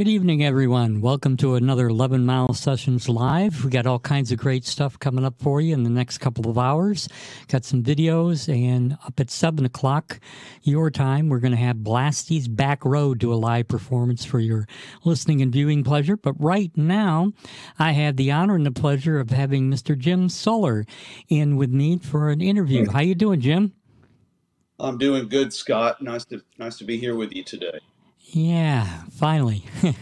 Good evening, everyone. Welcome to another 11 Mile Sessions Live. We got all kinds of great stuff coming up for you in the next couple of hours. Got some videos, and up at 7 o'clock your time, we're going to have Blasty's Backroad do a live performance for your listening and viewing pleasure. But right now, I have the honor and the pleasure of having Mr. Jim Suhler in with me for an interview. How you doing, Jim? I'm doing good, Scott. Nice to nice to be here with you today. Yeah, finally.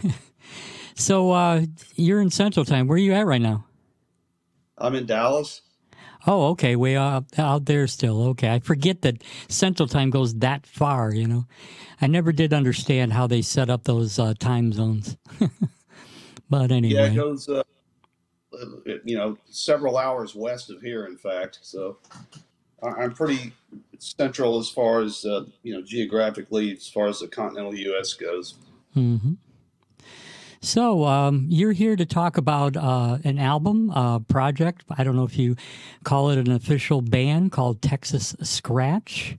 so uh, you're in Central Time. Where are you at right now? I'm in Dallas. Oh, okay, way out, out there still. Okay, I forget that Central Time goes that far. You know, I never did understand how they set up those uh, time zones. but anyway, Yeah, it goes, uh, you know, several hours west of here, in fact. So I'm pretty central as far as, uh, you know, geographically, as far as the continental U.S. goes. hmm So um, you're here to talk about uh, an album uh, project. I don't know if you call it an official band called Texas Scratch,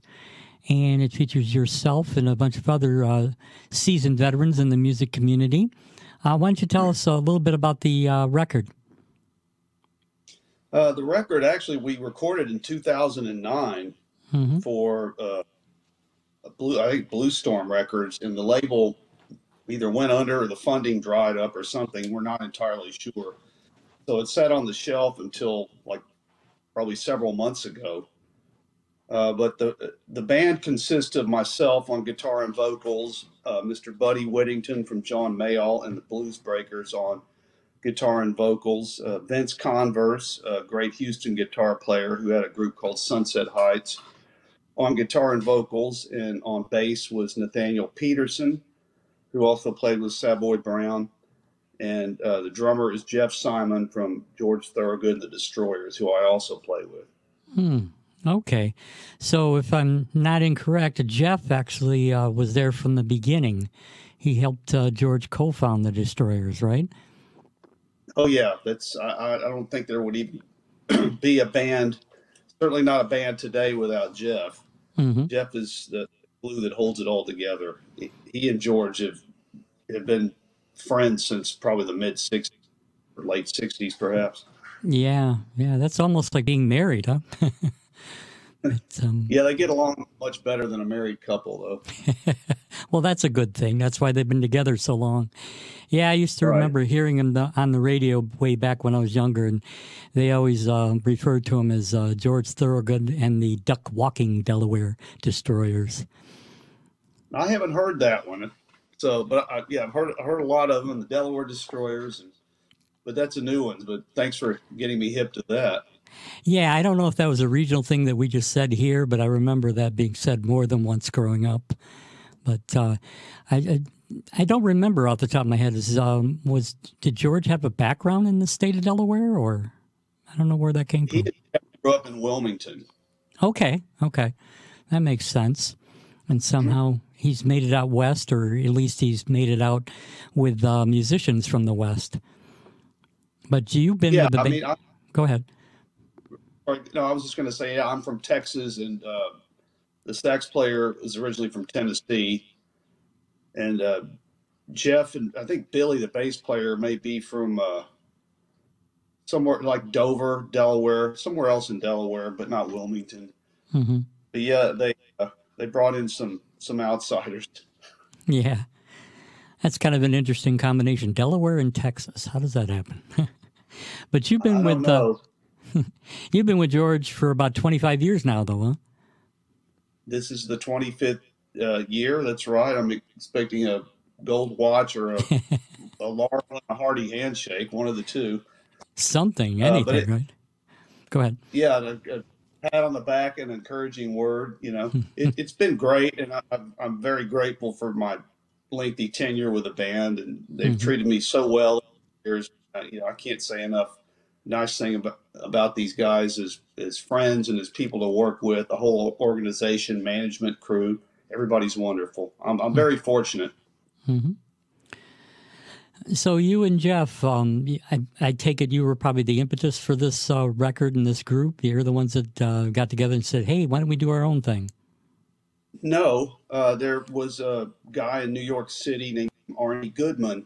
and it features yourself and a bunch of other uh, seasoned veterans in the music community. Uh, why don't you tell us a little bit about the uh, record? Uh, the record actually we recorded in 2009 hmm for uh, a Blue, I think Blue Storm Records, and the label either went under or the funding dried up or something. We're not entirely sure. So it sat on the shelf until like probably several months ago. Uh, but the the band consists of myself on guitar and vocals, uh, Mr. Buddy Whittington from John Mayall and the Blues Breakers on guitar and vocals, uh, Vince Converse, a great Houston guitar player who had a group called Sunset Heights, on guitar and vocals, and on bass was Nathaniel Peterson, who also played with Savoy Brown. And uh, the drummer is Jeff Simon from George Thorogood and the Destroyers, who I also play with. Hmm. Okay. So if I'm not incorrect, Jeff actually uh, was there from the beginning. He helped uh, George co-found the Destroyers, right? Oh yeah, that's I, I I don't think there would even be a band, certainly not a band today without Jeff. hmm Jeff is the glue that holds it all together. He, he and George have have been friends since probably the mid '60s or late '60s, perhaps. Yeah, yeah, that's almost like being married, huh? But, um, Yeah, they get along much better than a married couple, though. well, that's a good thing. That's why they've been together so long. Yeah, I used to Right. remember hearing him on the radio way back when I was younger, and they always uh, referred to him as uh, George Thorogood and the Duck Walking Delaware Destroyers. I haven't heard that one, so but I, yeah, I've heard I heard a lot of them, the Delaware Destroyers, and but that's a new one. But thanks for getting me hip to that. Yeah, I don't know if that was a regional thing that we just said here, but I remember that being said more than once growing up. But uh, I, I I don't remember off the top of my head. Is um, was did George have a background in the state of Delaware, or I don't know where that came from. He grew up in Wilmington. Okay, okay, that makes sense. And somehow he's made it out west, or at least he's made it out with uh, musicians from the west. But you've been Yeah, with the I band. mean, I, Go ahead. No, I was just going to say, yeah, I'm from Texas, and uh, the sax player is originally from Tennessee, and uh, Jeff and I think Billy, the bass player, may be from uh, somewhere like Dover, Delaware, somewhere else in Delaware, but not Wilmington. hmm But yeah, they uh, they brought in some some outsiders. Yeah. That's kind of an interesting combination. Delaware and Texas. How does that happen? but you've been with uh, know. you've been with George for about 25 years now though, huh? This is the 25th uh, year. That's right. I'm expecting a gold watch or a, a and a hearty handshake, one of the two. Something, Uh, anything, it, right? Go ahead. yeah, a, a pat on the back, an encouraging word. You know, it, it's been great, and I, I'm I'm very grateful for my lengthy tenure with the band, and they've hmm treated me so well. Years, uh, you know, I can't say enough nice thing about about these guys is as friends and as people to work with. The whole organization, management crew, everybody's wonderful. I'm I'm very fortunate. hmm So you and Jeff, um, I, I take it you were probably the impetus for this uh, record and this group. You're the ones that uh, got together and said, "Hey, why don't we do our own thing?" No, uh, there was a guy in New York City named Arnie Goodman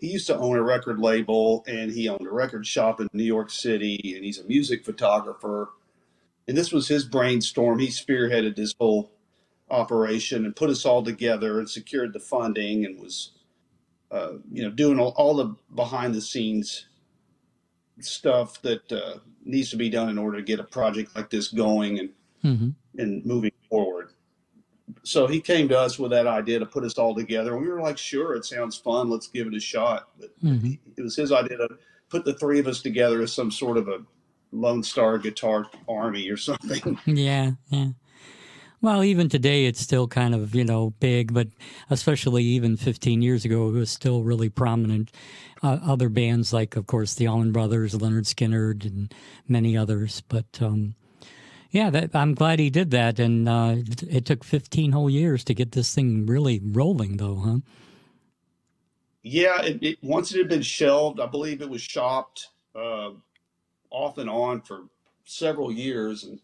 he used to own a record label and he owned a record shop in New York City and he's a music photographer. And this was his brainstorm. He spearheaded this whole operation and put us all together and secured the funding and was, uh, you know, doing all, all the behind the scenes stuff that uh, needs to be done in order to get a project like this going and hmm and moving forward. So he came to us with that idea to put us all together. We were like, sure, it sounds fun. Let's give it a shot. But hmm it was his idea to put the three of us together as some sort of a Lone Star guitar army or something. Yeah, yeah. Well, even today, it's still kind of you know big, but especially even 15 years ago, it was still really prominent. Uh, other bands like, of course, the Allman Brothers, Lynyrd Skynyrd, and many others. But um, yeah, that, I'm glad he did that, and uh, it, took 15 whole years to get this thing really rolling, though, huh? yeah, it, it, once it had been shelved, I believe it was shopped uh, off and on for several years. And,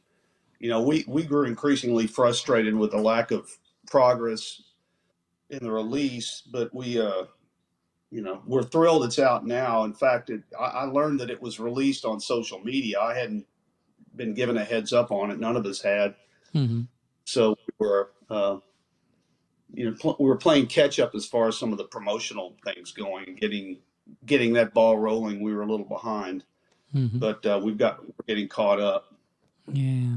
you know, we, we grew increasingly frustrated with the lack of progress in the release, but we, uh, you know, we're thrilled it's out now. In fact, it, I, I learned that it was released on social media. I hadn't been given a heads up on it. None of us had. hmm So we were, uh, you know, pl- we were playing catch up as far as some of the promotional things going, getting getting that ball rolling. We were a little behind, hmm but uh, we've got we're getting caught up. Yeah.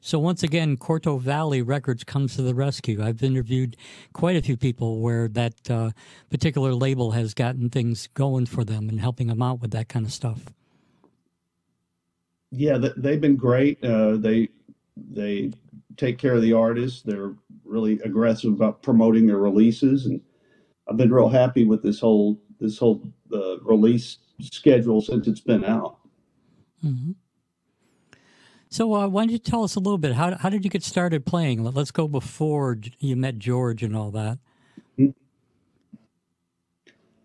So once again, Corto Valley Records comes to the rescue. I've interviewed quite a few people where that uh, particular label has gotten things going for them and helping them out with that kind of stuff. Yeah, they've been great. Uh, they they take care of the artists. They're really aggressive about promoting their releases, and I've been real happy with this whole this whole uh, release schedule since it's been out. hmm So uh, why don't you tell us a little bit? How how did you get started playing? Let- Let's go before you met George and all that.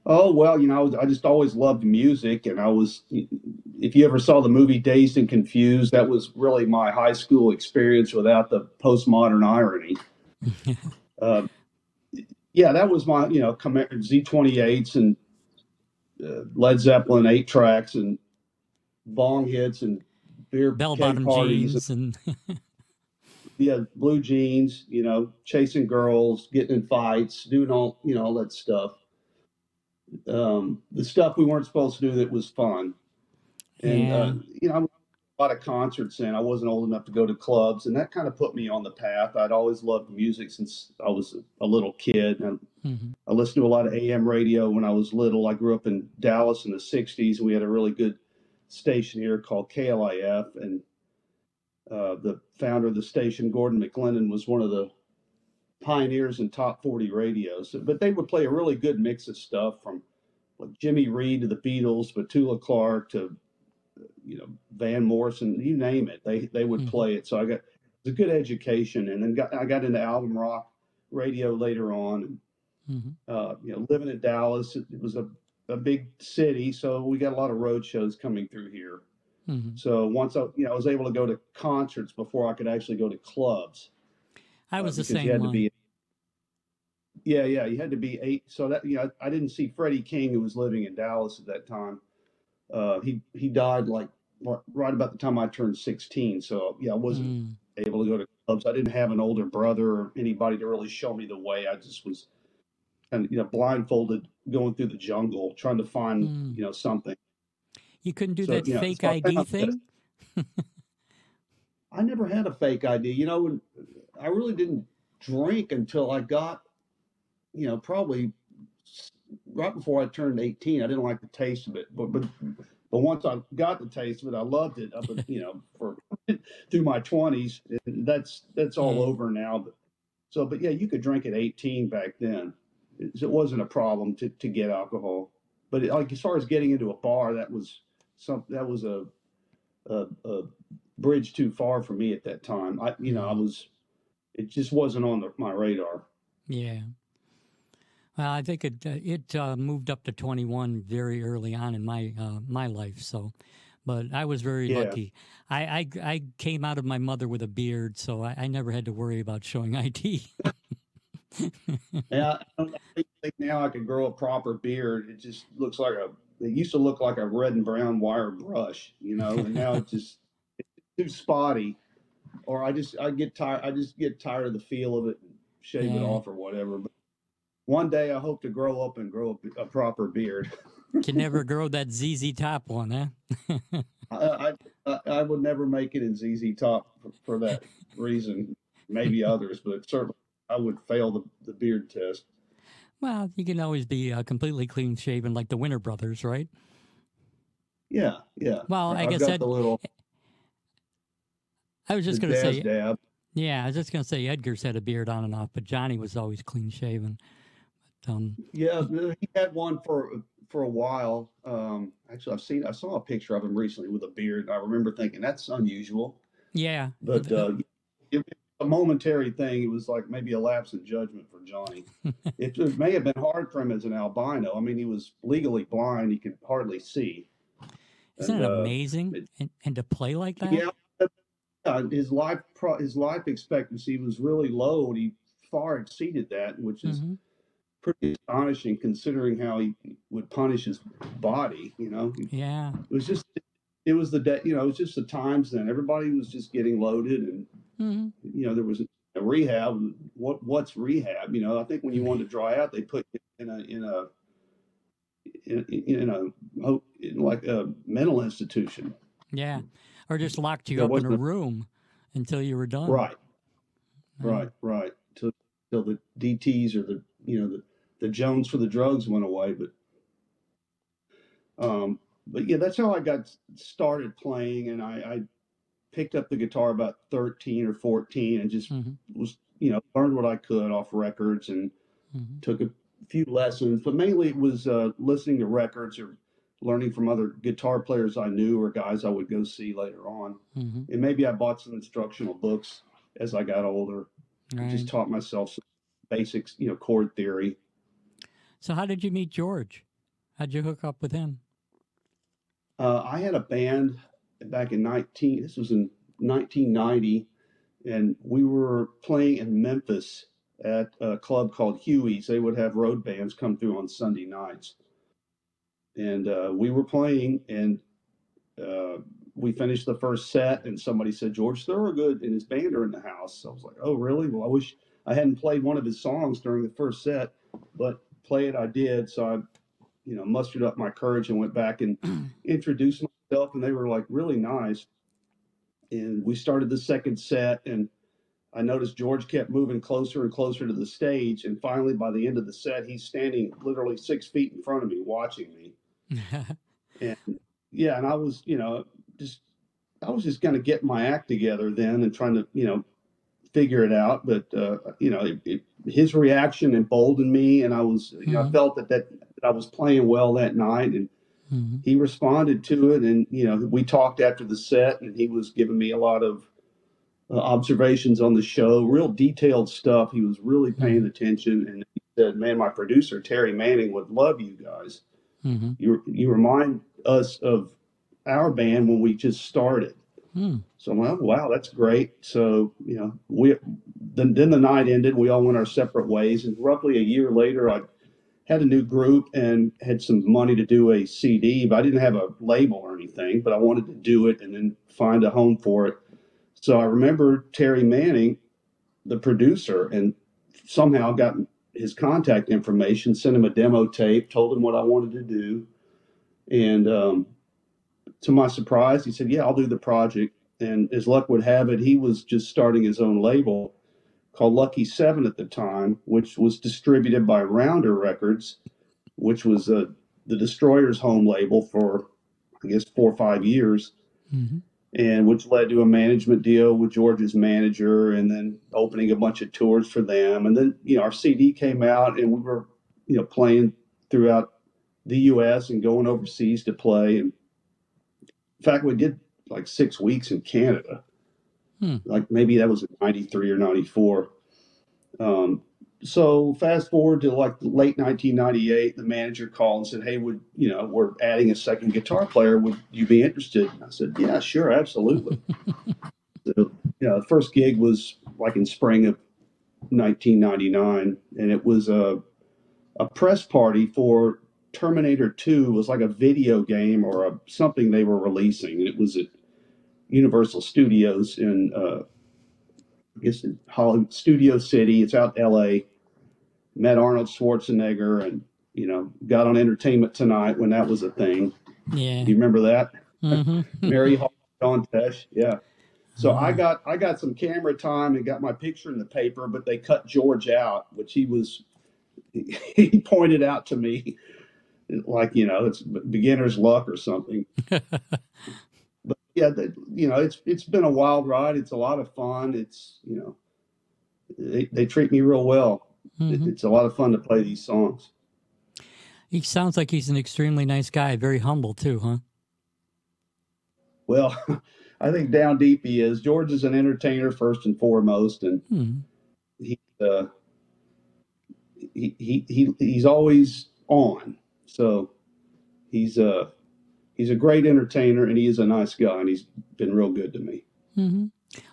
Oh well, you know, I, was, I just always loved music, and I was. If you ever saw the movie Dazed and Confused, that was really my high school experience without the postmodern irony. Uh, yeah, that was my, you know, Z twenty eights and uh, Led Zeppelin eight tracks and bong hits and beer Bell bottom jeans and Yeah, blue jeans, you know, chasing girls, getting in fights, doing all, you know, all that stuff. Um, the stuff we weren't supposed to do that was fun. And, yeah. uh, you know, I went to a lot of concerts and I wasn't old enough to go to clubs. And that kind of put me on the path. I'd always loved music since I was a little kid. And hmm I listened to a lot of AM radio when I was little. I grew up in Dallas in the 60s. We had a really good station here called KLIF. And uh, the founder of the station, Gordon McLendon, was one of the pioneers in top 40 radios. But they would play a really good mix of stuff from like Jimmy Reed to the Beatles, Petula Clark to you know Van Morrison, you name it. They they would hmm play it. So I got it a good education, and then got I got into album rock radio later on. hmm Uh, you know, living in Dallas, it, it was a a big city, so we got a lot of road shows coming through here. hmm So once I, you know, I was able to go to concerts before I could actually go to clubs I uh, was the because you same had to be, yeah, yeah, you had to be eight. So that, you know, I didn't see Freddie King, who was living in Dallas at that time. Uh, he he died like ri- right about the time I turned 16. So yeah, I wasn't Mm, able to go to clubs. I didn't have an older brother or anybody to really show me the way. I just was kind of, you know, blindfolded going through the jungle trying to find, mm. you know, something. You couldn't do So, that you know, fake so I ID found this. thing? I never had a fake ID. You know, when I really didn't drink until I got, you know, probably right before I turned 18. I didn't like the taste of it, but but but once I got the taste of it, I loved it. Up, you know, for through my 20s. That's that's all Yeah. over now. But so, but yeah, you could drink at 18 back then. It, it wasn't a problem to to get alcohol. But it, like as far as getting into a bar, that was some that was a a, a bridge too far for me at that time. I, you know, I Mm, was, it just wasn't on the, my radar. yeah. Well, I think it it uh, moved up to 21 very early on in my uh, my life. So, but I was very Yeah. lucky. I, I I came out of my mother with a beard, so I, I never had to worry about showing ID. Yeah, I think now I could grow a proper beard. It just looks like a. It used to look like a red and brown wire brush, you know, and now it's just it's too spotty. Or I just I get tired. I just get tired of the feel of it and shave it off or whatever. But one day I hope to grow up and grow a, a proper beard. Can never grow that ZZ top one, huh? I, I I I would never make it in ZZ Top for, for that reason. Maybe others, but certainly I would fail the, the beard test. well, you can always be uh, completely clean shaven like the Winter Brothers, right? Yeah, yeah. Well, I I've guess that little I was just going to say, dab. yeah, I was just going to say Edgar's had a beard on and off, but Johnny was always clean shaven. Um, Yeah, he had one for for a while. Um, actually, I've seen I saw a picture of him recently with a beard. I remember thinking that's unusual, yeah, but uh, it, a momentary thing. It was like maybe a lapse in judgment for Johnny. it, it may have been hard for him as an albino. I mean, he was legally blind; he could hardly see. isn't And, it uh, amazing? it- and, and to play like that? Yeah, uh, his life pro- his life expectancy was really low, and he far exceeded that, which is Mhm. Pretty astonishing considering how he would punish his body. You know, Yeah. it was just it was the day. You know, it was just the times then. Everybody was just getting loaded, and hmm you know there was a rehab. What what's rehab? You know, I think when you wanted to dry out, they put you in a in a in, in a in like a mental institution. Yeah. Or just locked you There up in a room until you were done. Right. Right, right. Till till the DTS or the you know the the Jones for the drugs went away, but um, but yeah, that's how I got started playing, and I, I picked up the guitar about thirteen or fourteen, and just Mhm. was you know learned what I could off records and Mhm. took a few lessons, but mainly it was uh, listening to records or learning from other guitar players I knew or guys I would go see later on, Mhm. and maybe I bought some instructional books as I got older Right. just taught myself some basics, you know, chord theory. So how did you meet George? How'd you hook up with him? Uh, I had a band back in 19, this was in 1990, and we were playing in Memphis at a club called Huey's. They would have road bands come through on Sunday nights. And uh, we were playing, and uh, we finished the first set, and somebody said, George Thorogood and his band are in the house. I was like, oh, really? Well, I wish I hadn't played one of his songs during the first set, but play it I did. So I, you know, mustered up my courage and went back and introduced myself, and they were like really nice. And we started the second set, and I noticed George kept moving closer and closer to the stage. And finally, by the end of the set, he's standing literally six feet in front of me, watching me. And yeah, and I was, you know, just I was just kind of getting my act together then and trying to, you know, figure it out. But uh, you know, it, it, his reaction emboldened me, and I was, you know, I Mhm. felt that, that that I was playing well that night, and Mhm. he responded to it. And you know, we talked after the set, and he was giving me a lot of uh, observations on the show, real detailed stuff. He was really paying attention, and he said, "Man, my producer Terry Manning would love you guys." Mhm. you you remind us of our band when we just started. Mm. So well, wow, that's great. So you know, we then then the night ended. We all went our separate ways, and roughly a year later, I had a new group and had some money to do a CD, but I didn't have a label or anything. But I wanted to do it and then find a home for it. So I remember Terry Manning, the producer, and somehow got his contact information, sent him a demo tape, told him what I wanted to do. And um, to my surprise, he said, Yeah, I'll do the project. And as luck would have it, he was just starting his own label called Lucky Seven at the time, which was distributed by Rounder Records, which was uh, the Destroyer's home label for, I guess, four or five years Mhm. and which led to a management deal with George's manager, and then opening a bunch of tours for them. And then you know our CD came out, and we were you know playing throughout the U.S. and going overseas to play. And in fact, we did like six weeks in Canada. Hmm. Like maybe that was in '93 or '94. Um, so fast forward to like late 1998, the manager called and said, "Hey, would you know we're adding a second guitar player? Would you be interested?" And I said, "Yeah, sure, absolutely." so, you know, the first gig was like in spring of 1999, and it was a a press party for Terminator 2. Was like a video game or a, something they were releasing, it was at Universal Studios in uh, I guess in Hollywood Studio City. It's out L.A. Met Arnold Schwarzenegger, and you know got on Entertainment Tonight when that was a thing. Yeah. Do you remember that? hmm Mary Hart, John Tesh, yeah. So I Uh, got I got some camera time and got my picture in the paper, but they cut George out, which he was he pointed out to me like you know it's beginner's luck or something. But yeah, the, you know it's it's been a wild ride. It's a lot of fun. It's you know they they treat me real well. It, hmm it's a lot of fun to play these songs. He sounds like he's an extremely nice guy, very humble too, huh? Well, I think down deep he is. George is an entertainer first and foremost, and Hmm. he uh, he, he he he's always on. So he's a he's a great entertainer, and he is a nice guy, and he's been real good to me. hmm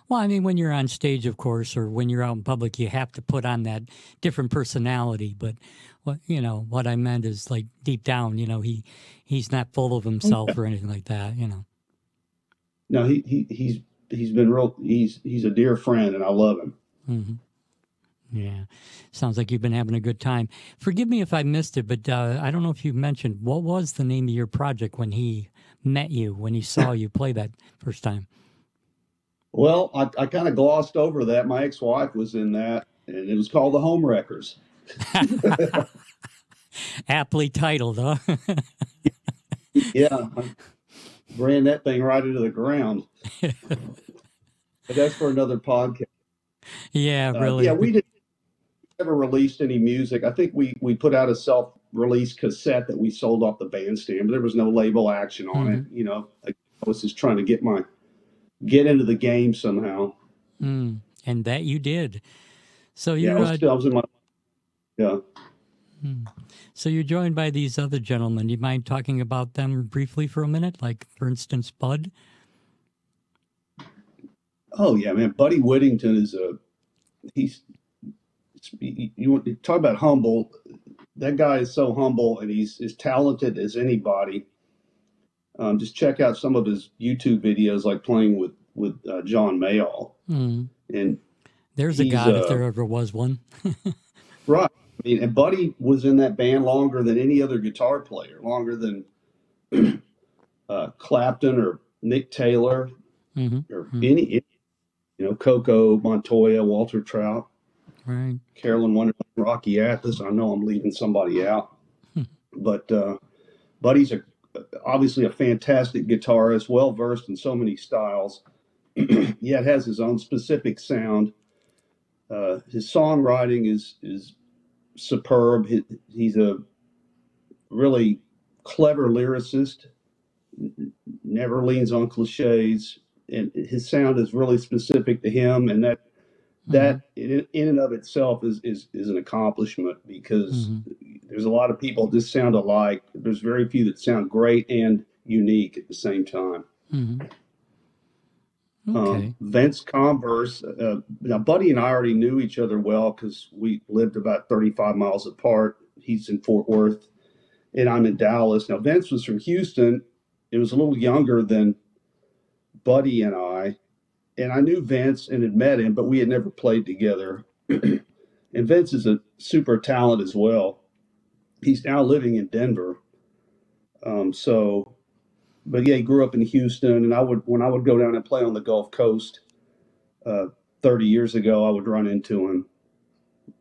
Well, I mean, when you're on stage, of course, or when you're out in public, you have to put on that different personality. But what you know, what I meant is like deep down, you know, he he's not full of himself or anything like that. You know. No, he, he he's he's been real. He's he's a dear friend, and I love him. hmm Yeah, sounds like you've been having a good time. Forgive me if I missed it, but uh, I don't know if you mentioned what was the name of your project when he met you, when he saw you play that first time. Well, I, I kind of glossed over that. My ex-wife was in that, and it was called the Home Wreckers. Aptly titled, huh? Yeah, I ran that thing right into the ground. But that's for another podcast. yeah, Uh, really. yeah, we didn't ever released any music. I think we we put out a self-release cassette that we sold off the bandstand, but there was no label action on it. You know, I was just trying to get my get into the game somehow. Mm. And that you did. So Yeah, I you're was uh, still I was in my yeah. hmm. so you're joined by these other gentlemen. You mind talking about them briefly for a minute? Like, for instance, Bud. Oh yeah, man. Buddy Whittington is a he's you, you want to talk about humble. That guy is so humble and he's as talented as anybody. Um, just check out some of his YouTube videos, like playing with with uh, John Mayall, Mm. and There's a God if uh there ever was one. right. I mean, and Buddy was in that band longer than any other guitar player, longer than uh, Clapton or Mick Taylor hmm or hmm any, you know, Coco Montoya, Walter Trout. Right. Carolyn Wonderland, Rocky Athas. I know I'm leaving somebody out, Hmm. but uh, Buddy's a obviously a fantastic guitarist, well versed in so many styles. Yet has his own specific sound. Uh, his songwriting is is superb. He, he's a really clever lyricist. Never leans on cliches, and his sound is really specific to him, and that that in, in and of itself is, is is an accomplishment because hmm there's a lot of people that just sound alike. There's very few that sound great and unique at the same time. hmm Um, Okay. Vince Converse, uh, now Buddy and I already knew each other well because we lived about 35 miles apart. He's in Fort Worth, and I'm in Dallas. Now Vince was from Houston. It was a little younger than Buddy and I, and I knew Vince and had met him, but we had never played together. and Vince is a super talent as well. He's now living in Denver. Um, so, but yeah, he grew up in Houston, and I would when I would go down and play on the Gulf Coast uh, 30 years ago, I would run into him.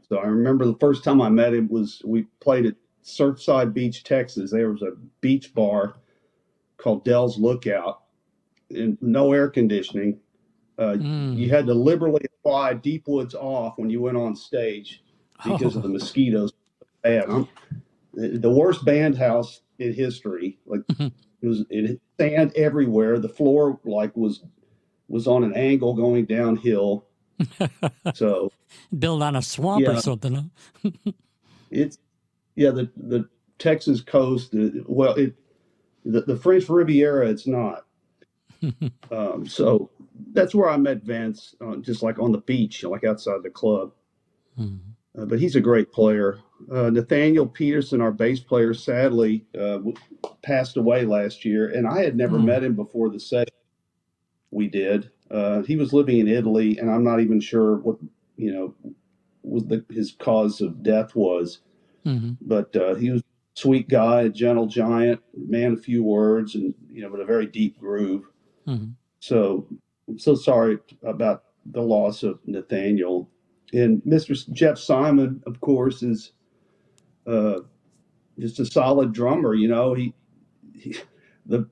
So I remember the first time I met him was we played at Surfside Beach, Texas. There was a beach bar called Dell's Lookout, and no air conditioning. Uh, you Mm. had to liberally apply Deep Woods off when you went on stage because of the Oh. mosquitoes. Bad. I'm, the worst band house in history. Like it was, it sand everywhere. The floor like was was on an angle going downhill. So Built on a swamp or something. Huh? it's yeah the the Texas coast. Well, it the, the French Riviera. It's not. Um, so that's where I met Vince, uh, just like on the beach, like outside the club. Mhm. Uh, but he's a great player. Uh, Nathaniel Peterson, our bass player, sadly uh, w- passed away last year, and I had never Hmm. met him before the session we did. Uh, he was living in Italy, and I'm not even sure what you know was the, his cause of death was. Mhm. But uh, he was a sweet guy, a gentle giant, man of few words, and you know, but a very deep groove. Mhm. So I'm so sorry about the loss of Nathaniel. And Mr. Jeff Simon, of course, is uh, just a solid drummer. You know, he, he the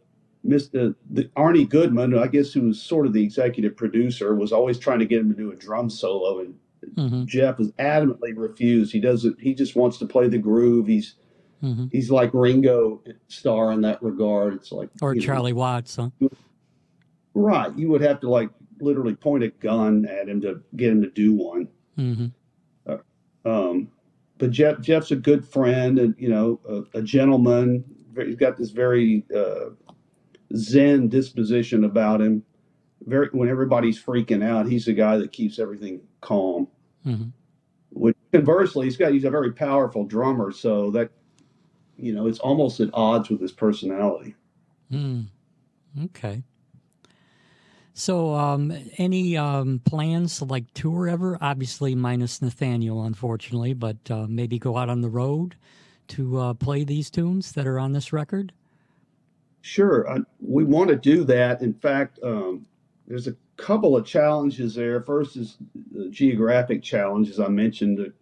Mr. The Arnie Goodman, I guess, who was sort of the executive producer, was always trying to get him to do a drum solo, and Mhm. Jeff has adamantly refused. He doesn't. He just wants to play the groove. He's Mhm. he's like Ringo Starr in that regard. It's like Or you know, Charlie Watts, huh? Right. You would have to like literally point a gun at him to get him to do one. Mhm. Um, but Jeff Jeff's a good friend and you know a, a gentleman. He's got this very uh, zen disposition about him. Very when everybody's freaking out, he's the guy that keeps everything calm. Mhm. Which conversely, he's got he's a very powerful drummer, so that you know it's almost at odds with his personality. Mm. Okay. So, um, any um, plans to like tour ever? Obviously, minus Nathaniel, unfortunately, but uh, maybe go out on the road to uh, play these tunes that are on this record. Sure, I, we want to do that. In fact, um, there's a couple of challenges there. First is the geographic challenge, as I mentioned.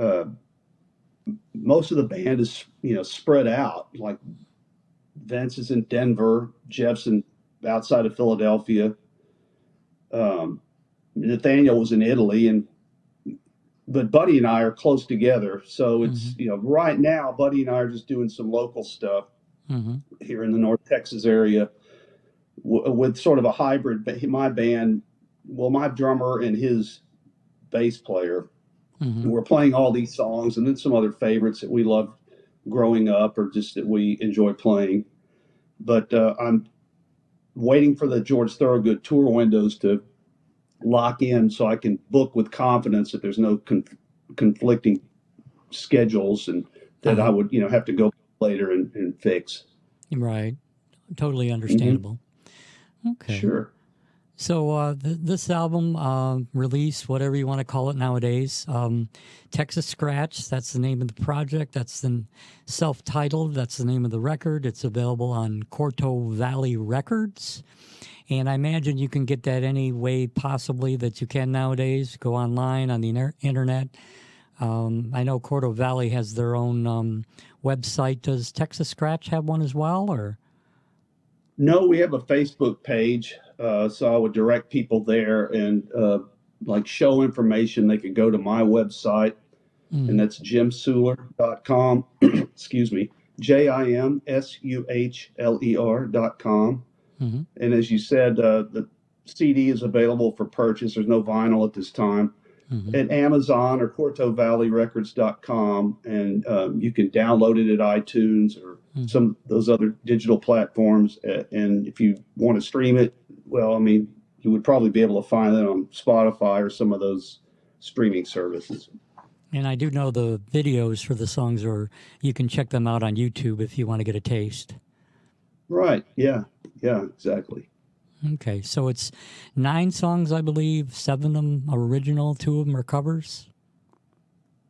Uh, most of the band is, you know, spread out. Like Vince is in Denver, Jeff's in outside of Philadelphia. Um, Nathaniel was in Italy, and but Buddy and I are close together. So it's you know right now, Buddy and I are just doing some local stuff hmm here in the North Texas area w- with sort of a hybrid. ba- My band, well, my drummer and his bass player, hmm we're playing all these songs and then some other favorites that we love growing up or just that we enjoy playing. But uh, I'm waiting for the George Thorogood tour windows to lock in so I can book with confidence that there's no con- conflicting schedules and that I Uh-huh. would, you know, have to go later and, and fix. Right. Totally understandable. Okay. Sure. So uh, th- this album uh, release, whatever you want to call it nowadays, um, Texas Scratch. That's the name of the project. That's the self-titled. That's the name of the record. It's available on Corto Valley Records, and I imagine you can get that any way possibly that you can nowadays. Go online on the inter- internet. Um, I know Corto Valley has their own um, website. Does Texas Scratch have one as well, or? No, we have a Facebook page, uh, so I would direct people there and uh, like show information. They could go to my website, Mm. and that's jimsuhler.com. Excuse me, J I M S U H L E R.com. Mhm. And as you said, uh, the CD is available for purchase. There's no vinyl at this time Mhm. at Amazon or CortoValleyRecords.com, and um, you can download it at iTunes or Mhm. some of those other digital platforms. Uh, And if you want to stream it, well, I mean, you would probably be able to find it on Spotify or some of those streaming services. And I do know the videos for the songs, or you can check them out on YouTube if you want to get a taste. Right? Yeah. Yeah. Exactly. Okay, so it's nine songs, I believe. Seven of them are original, two of them are covers.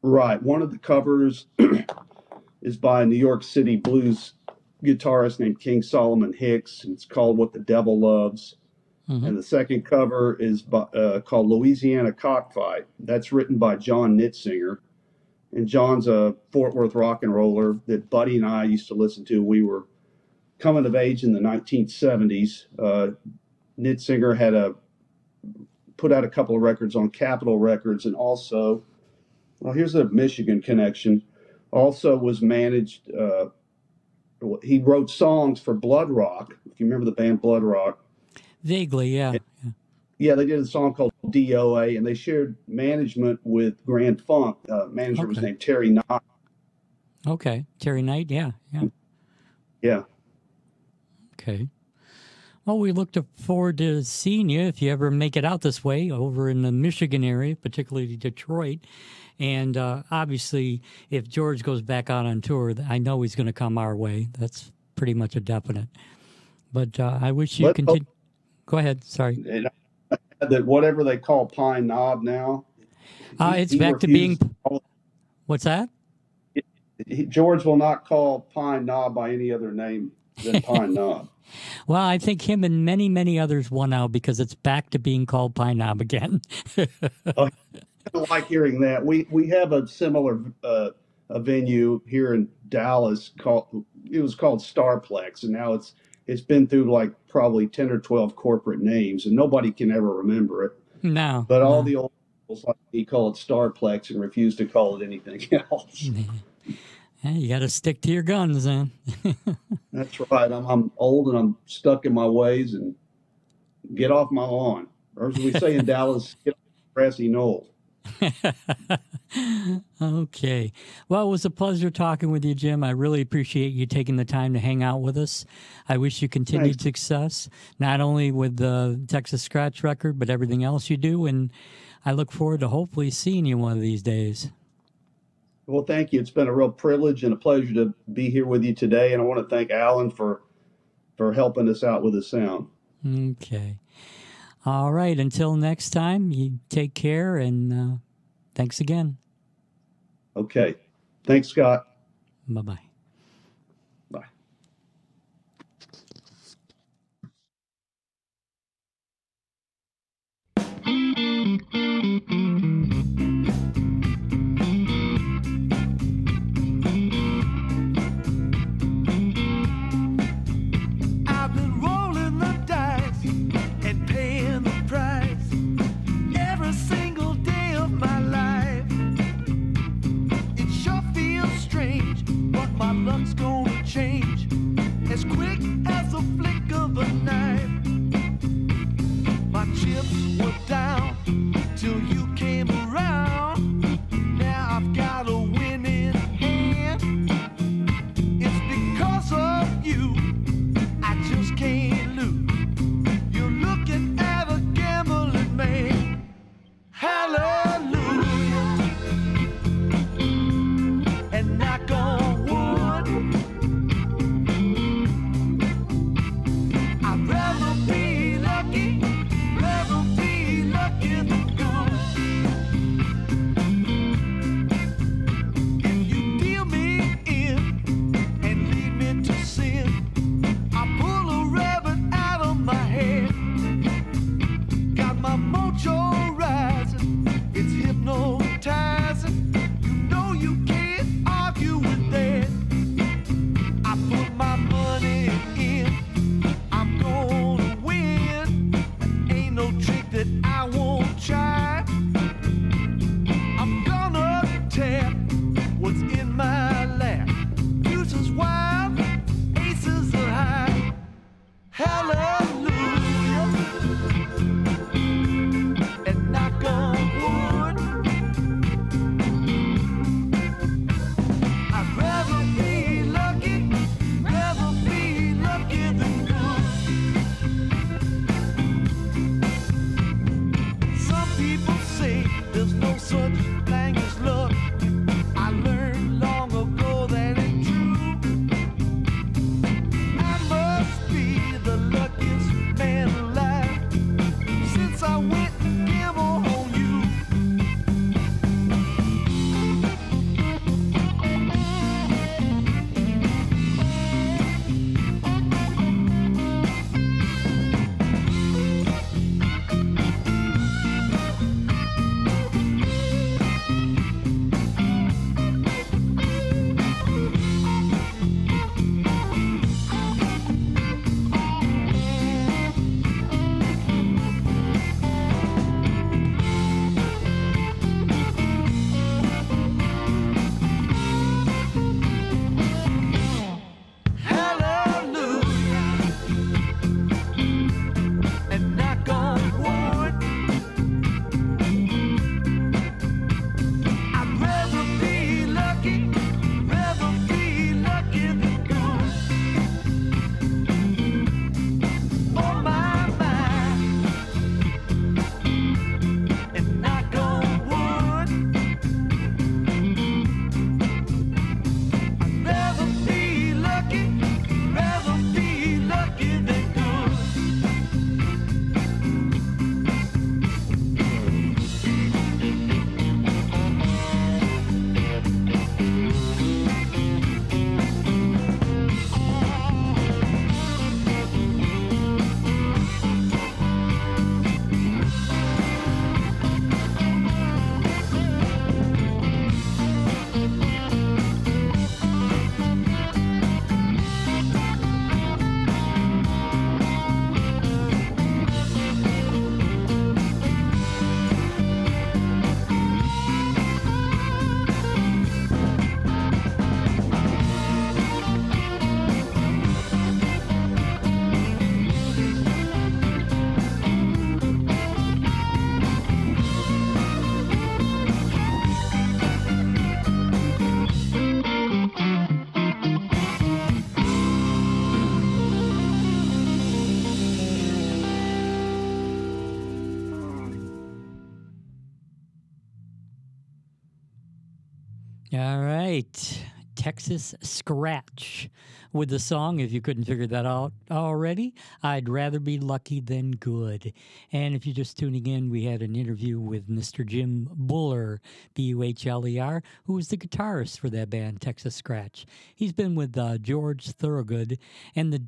Right. One of the covers is by a New York City blues guitarist named King Solomon Hicks. And it's called "What the Devil Loves." Mhm. And the second cover is by, uh, called Louisiana Cockfight. That's written by John Nitzinger. And John's a Fort Worth rock and roller that Buddy and I used to listen to. We were coming of age in the 1970s. Uh, Nitzinger had a put out a couple of records on Capitol Records, and also, well, here's a Michigan connection. Also was managed. Uh, he wrote songs for Blood Rock. If you remember the band Blood Rock, Vaguely, yeah. yeah. yeah, they did a song called DOA, and they shared management with Grand Funk. Uh, manager was named Terry Knott. Okay, Terry Knight, yeah, yeah. Yeah. Okay. Well, we look forward to seeing you if you ever make it out this way over in the Michigan area, particularly Detroit. And uh, obviously, if George goes back out on tour, I know he's going to come our way. That's pretty much a definite. But uh, I wish you continue. Go ahead. Sorry. And that whatever they call Pine Knob now. Uh, he- it's he back to being. to What's that? he- George will not call Pine Knob by any other name than Pine Knob. Well, I think him and many, many others won out because it's back to being called Pine Knob again. I don't like hearing that. We we have a similar uh, a venue here in Dallas called it was called Starplex, and now it's it's been through like probably ten or twelve corporate names, and nobody can ever remember it. no. But all no. the old people like me call it Starplex and refuse to call it anything else. Yeah, you got to stick to your guns, then. That's right. I'm I'm old and I'm stuck in my ways, and get off my lawn, or as we say in Dallas, get off the grassy knoll. okay. Well, it was a pleasure talking with you, Jim. I really appreciate you taking the time to hang out with us. I wish you continued success, not only with the Texas Scratch record, but everything else you do. And I look forward to hopefully seeing you one of these days. Well, thank you. It's been a real privilege and a pleasure to be here with you today, and I want to thank Alan for for helping us out with the sound. Okay. All right. Until next time, you take care and uh, thanks again. Okay. Thanks, Scott. Bye bye. Bye. Texas Scratch with the song, if you couldn't figure that out already, I'd rather be lucky than good. And if you're just tuning in, we had an interview with Mr. Jim Suhler, B U H L E R, who was the guitarist for that band, Texas Scratch. He's been with uh, George Thorogood and the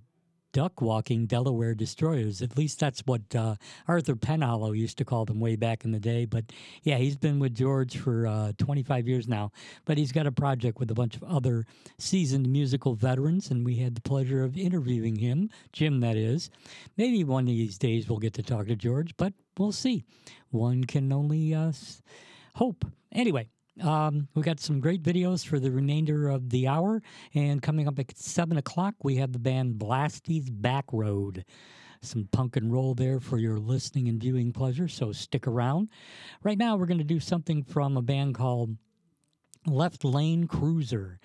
duck walking Delaware destroyers. At least that's what uh, Arthur Penhallow used to call them way back in the day. But yeah, he's been with George for uh, 25 years now. But he's got a project with a bunch of other seasoned musical veterans, and we had the pleasure of interviewing him, Jim, that is. Maybe one of these days we'll get to talk to George, but we'll see. One can only uh, hope. Anyway, um, we got some great videos for the remainder of the hour. And coming up at 7 o'clock, we have the band Blasty's Backroad. Some punk and roll there for your listening and viewing pleasure, so stick around. Right now, we're going to do something from a band called Left Lane Cruiser.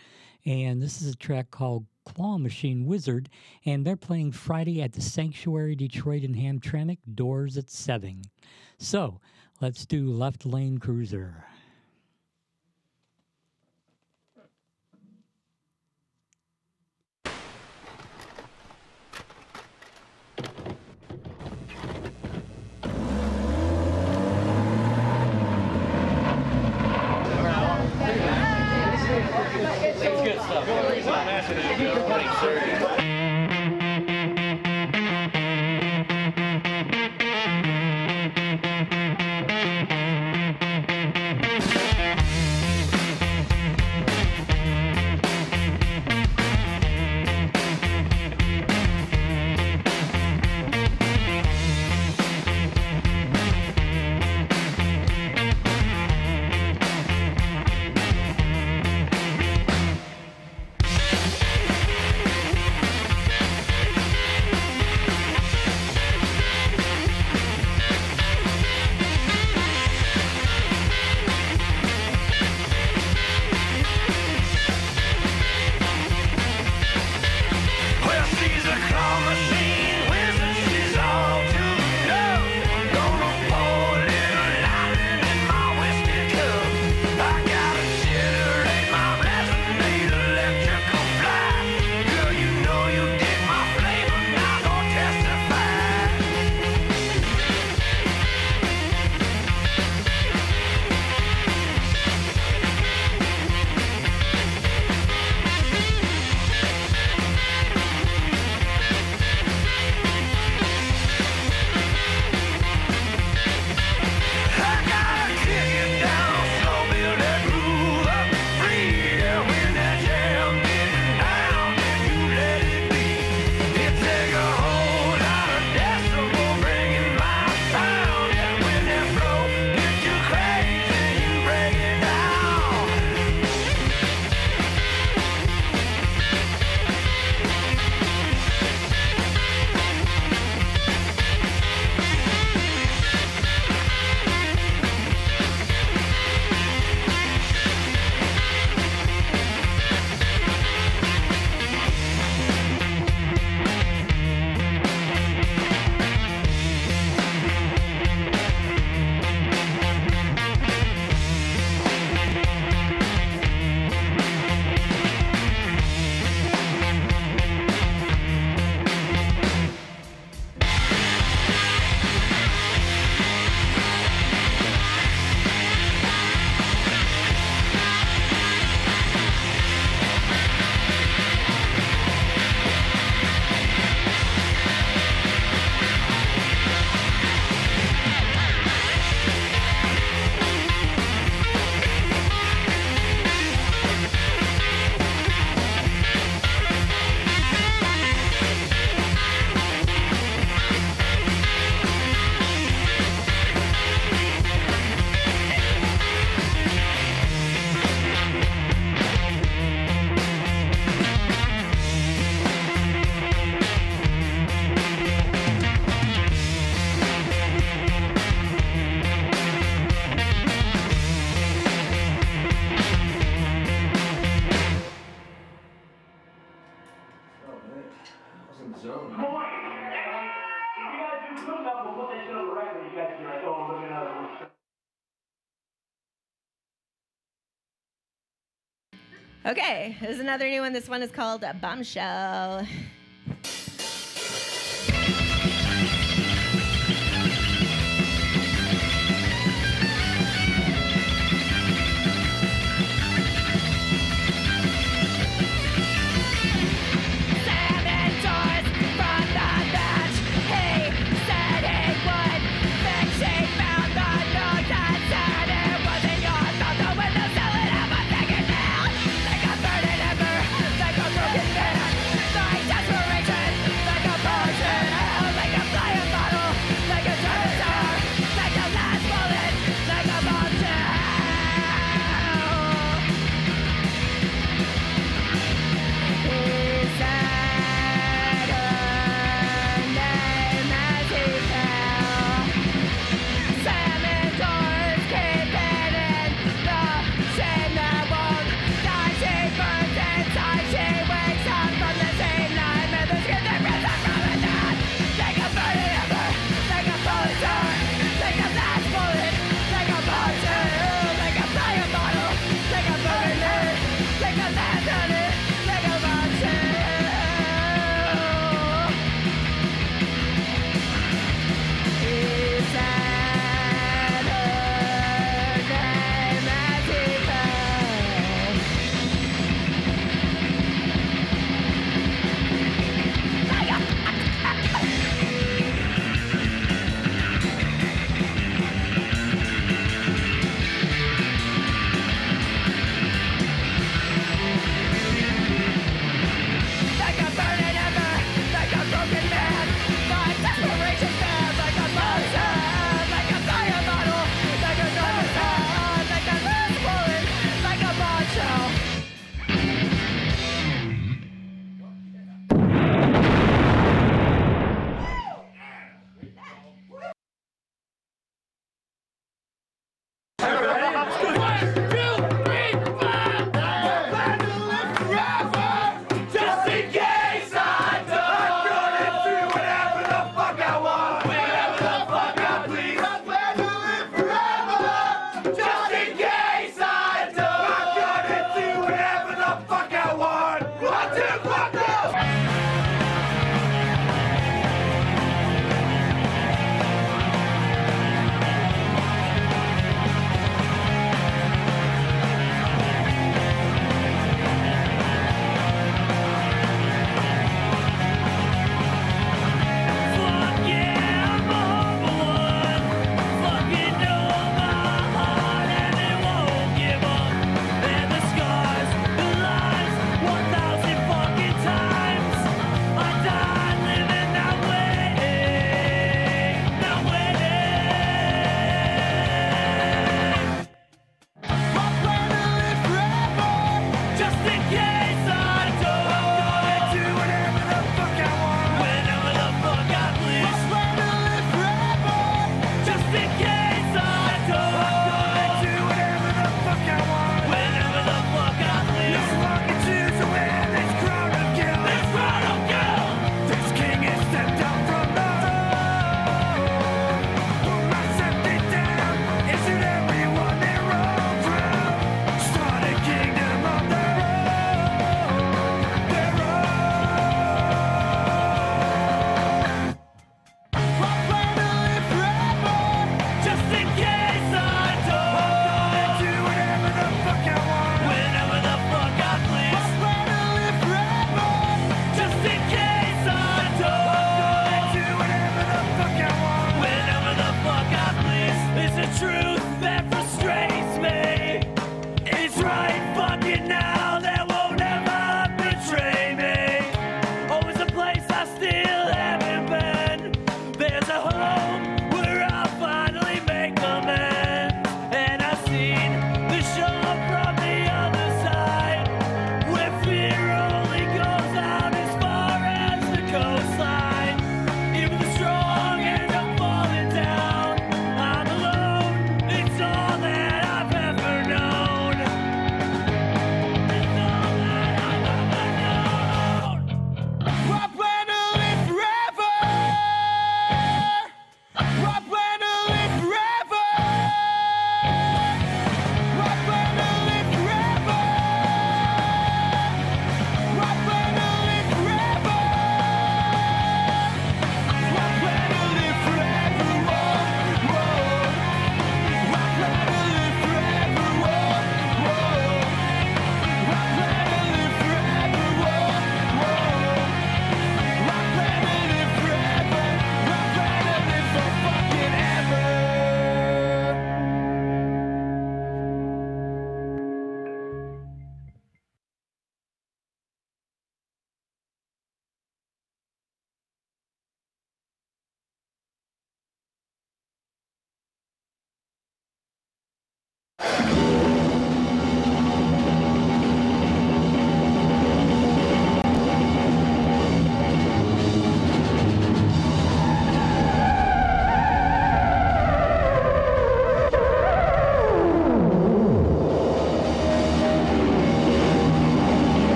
And this is a track called Claw Machine Wizard. And they're playing Friday at the Sanctuary Detroit in Hamtramck, doors at 7. So let's do Left Lane Cruiser. Thank there's another new one. This one is called Bombshell.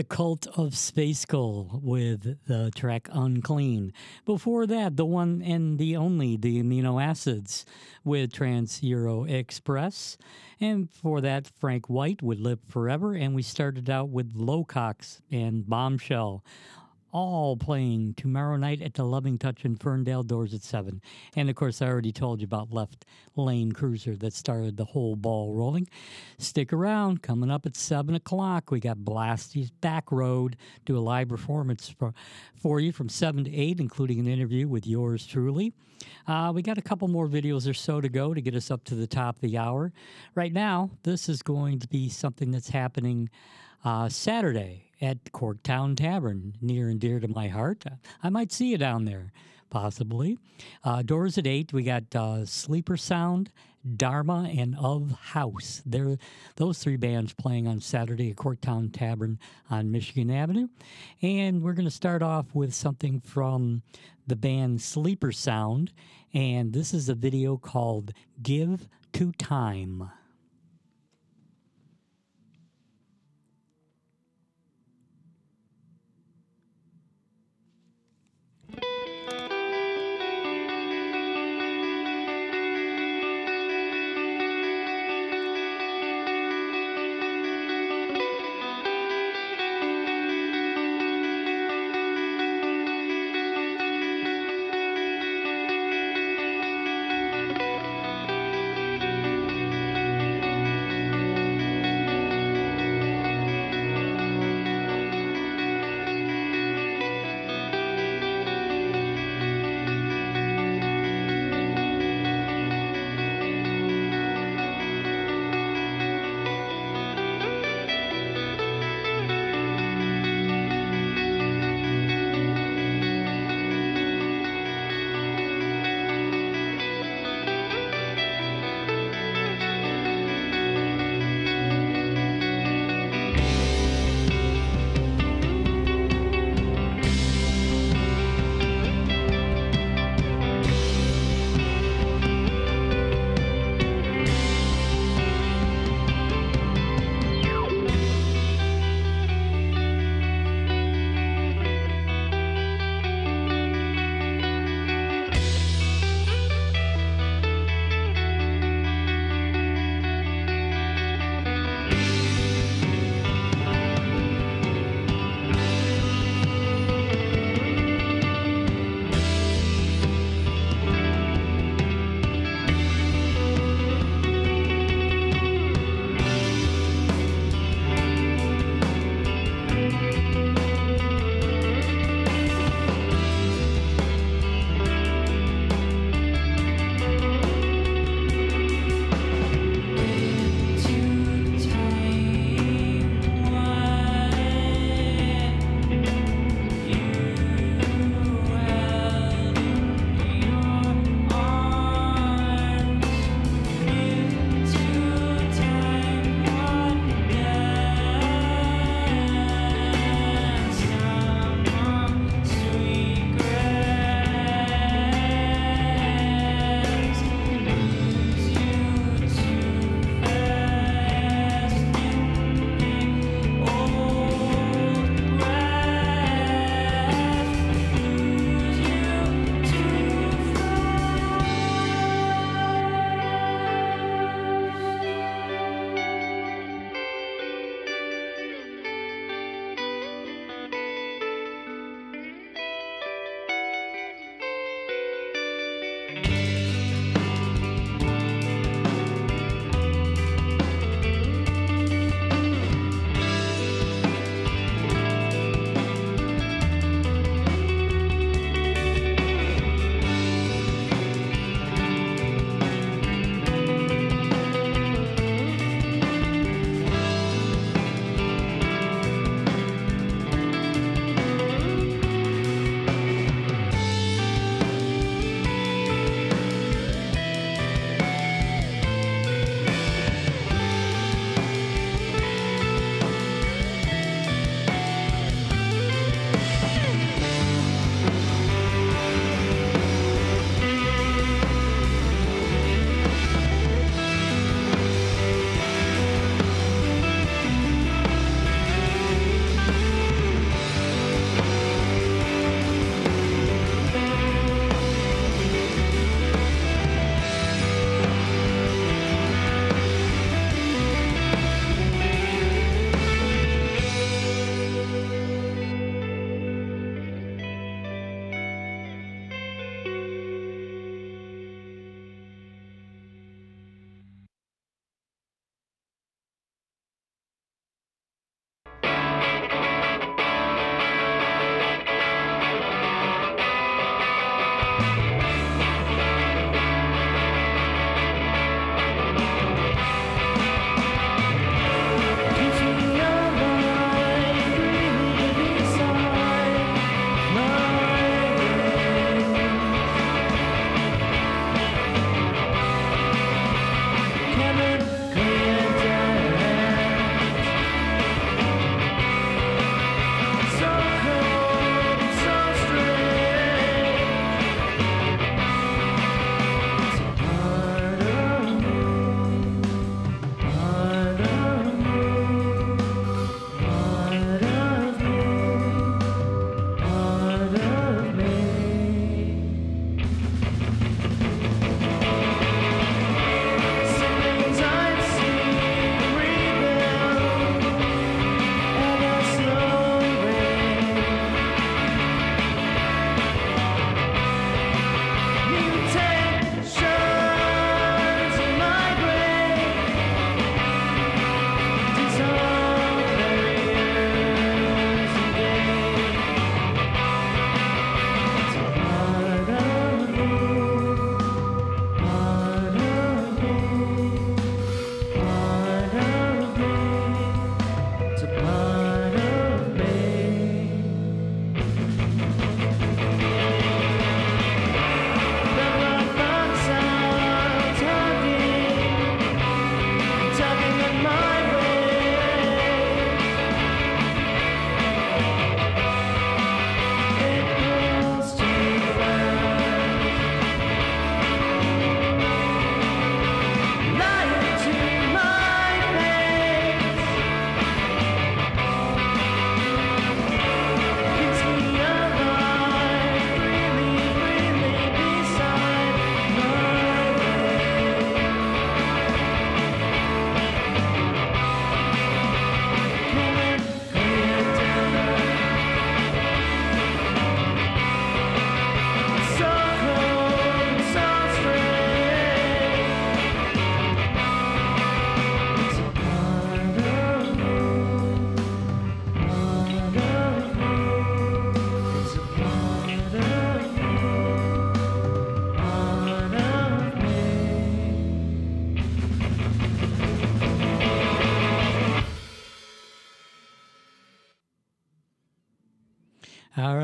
The cult of Space Skull with the track Unclean. Before that, the one and the only, the amino acids with Trans Euro Express. And for that, Frank White would Live Forever. And we started out with Lowcox and Bombshell. All playing tomorrow night at the Loving Touch in Ferndale, doors at 7. And of course, I already told you about Left Lane Cruiser that started the whole ball rolling. Stick around. Coming up at 7 o'clock, we got Blasty's Backroad. Do a live performance for, for you from 7 to 8, including an interview with yours truly. Uh, we got a couple more videos or so to go to get us up to the top of the hour. Right now, this is going to be something that's happening uh, Saturday at Corktown Tavern, near and dear to my heart. I might see you down there, possibly. Uh, doors at 8. We got uh, Sleeper Sound Dharma, and Of House. They're those three bands playing on Saturday at Corktown Tavern on Michigan Avenue. And we're going to start off with something from the band Sleeper Sound. And this is a video called Give to Time.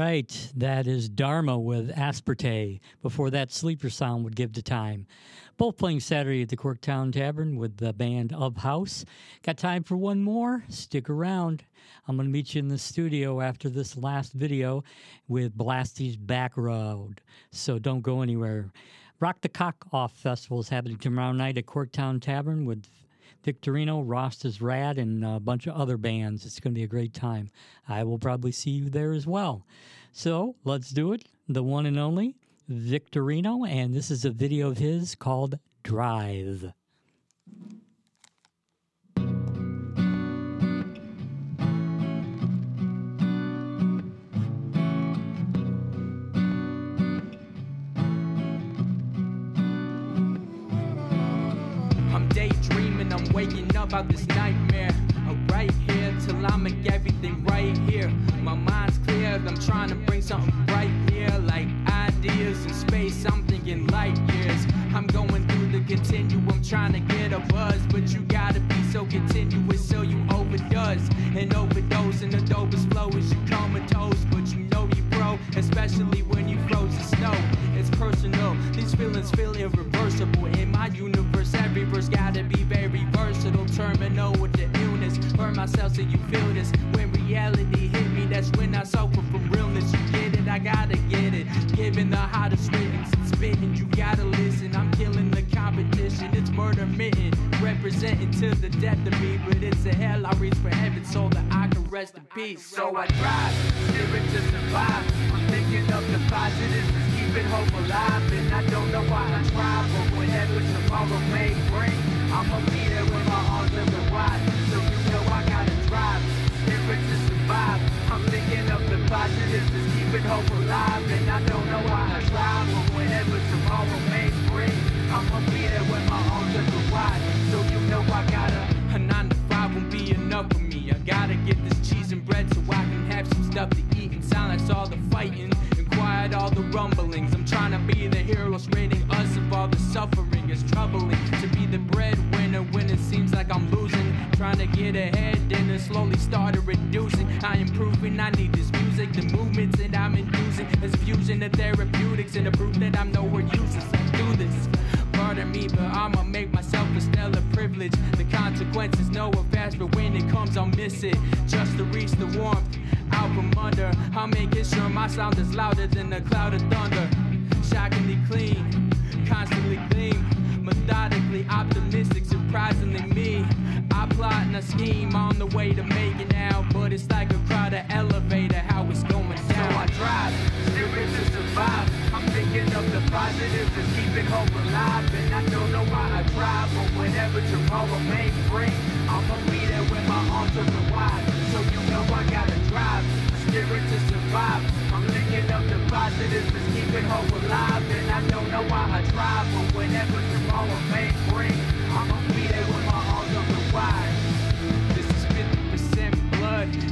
Right, that is Dharma with Aspartate. Before that, Sleeper Sound would give the time. Both playing Saturday at the Corktown Tavern with the band of House. Got time for one more? Stick around. I'm going to meet you in the studio after this last video with Blasty's Backroad. So don't go anywhere. Rock the Cock Off Festival is happening tomorrow night at Corktown Tavern with Victorino, Rost is Rad, and a bunch of other bands. It's going to be a great time. I will probably see you there as well. So let's do it. The one and only Victorino, and this is a video of his called Drive. I'm daydreaming, I'm waking up out this nightmare. I'm right here till I make everything right here. My mind's clear, I'm trying to bring something bright here. Like ideas in space, I'm thinking light years. I'm going through the continuum, trying to get a buzz. But you gotta be so continuous, so you overdose. And overdose, and the dopest flow is you comatose. But you especially when you froze in snow. It's personal, these feelings feel irreversible. In my universe, every verse gotta be very versatile. Terminal with the illness. Burn myself so you feel this. When reality hit me, that's when I suffer from realness. You get it, I gotta get it. Given the hottest ratings and spitting, you gotta listen. I'm killing the competition, it's murder mitten. Representing to the death of me, but it's a hell I reach for heaven so that I can rest in peace. So I drive, spirit to survive. Of the positives, that's keeping hope alive. And I don't know why I try, but whatever tomorrow may bring, I'ma be there with my arms open wide. So you know I gotta drive, steering to survive. I'm of the positives, that's keeping hope alive. And I don't know why I try, but whatever tomorrow may bring, I'ma be there with my arms open wide. Reducing. I need this music, the movements that I'm inducing. It's fusion of therapeutics and the proof that I'm nowhere useless. I do this. Pardon me, but I'ma make myself a stellar privilege. The consequences it fast, but when it comes, I'll miss it. Just to reach the warmth out from under. Make it sure my sound is louder than a cloud of thunder. Shockingly clean, I scheme on the way to make it now, but it's like a crowded elevator, how it's going down. So I drive, steering to survive. I'm thinking of the positives and keeping hope alive. And I don't know why I drive, but whenever tomorrow may bring, I'ma be there with my arms open wide. So you know I gotta drive, steering to survive. I'm thinking of the positives and keeping hope alive. And I don't know why I drive, but whenever tomorrow may bring,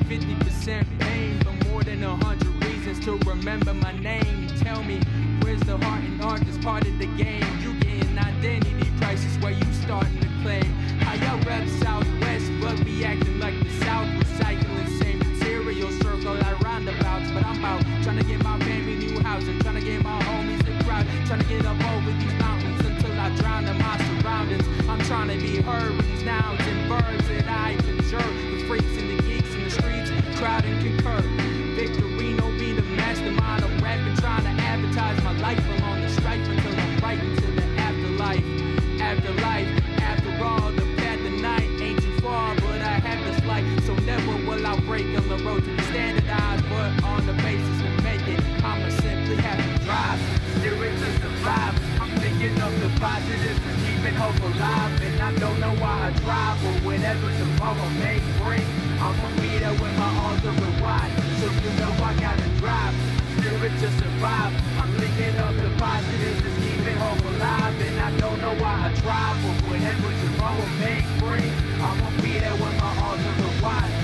50% pain, but more than a hundred reasons to remember my name. Tell me, where's the heart and art that's part of the game? You get an identity crisis where you starting to claim. How y'all rep Southwest, but be acting like the South, recycling same the road to be standardized, but on the basis to make it, I'ma simply have to drive, steering to survive. I'm thinking of the positives and keeping hope alive, and I don't know why I drive, but whenever tomorrow may bring, I'ma be there with my arms open wide, so you know I gotta drive, steering to survive. I'm thinking of the positives and keeping hope alive, and I don't know why I drive, but whenever tomorrow may bring, I'ma be there with my arms open wide,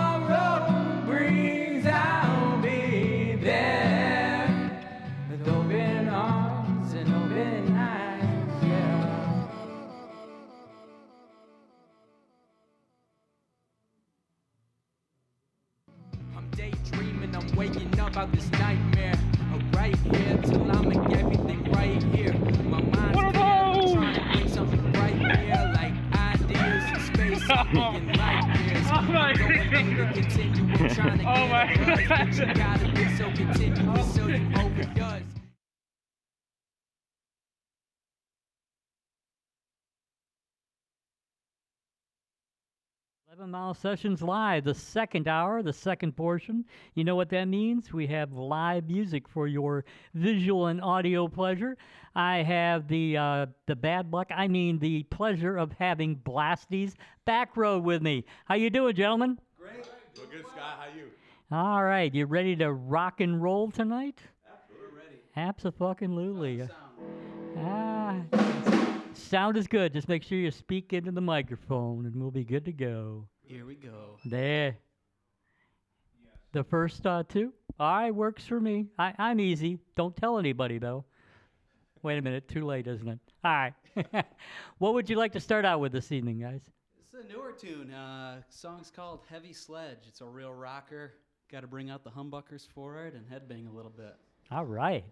Oh my God. 11 Mile Sessions Live, the second hour, the second portion. You know what that means? We have live music for your visual and audio pleasure. I have the uh, the bad luck, I mean the pleasure of having Blasty's Backroad with me. How you doing, gentlemen? Great. Well, good, Scott. How you? All right, you ready to rock and roll tonight? We're ready. Absolutely. Sound. Ah, sound is good. Just make sure you speak into the microphone, and we'll be good to go. Here we go. There. The first uh, two? All right, works for me. I, I'm easy. Don't tell anybody, though. Wait a minute. Too late, isn't it? All right. what would you like to start out with this evening, guys? It's a newer tune. Uh, song's called Heavy Sledge. It's a real rocker. Got to bring out the humbuckers for it and headbang a little bit. All right.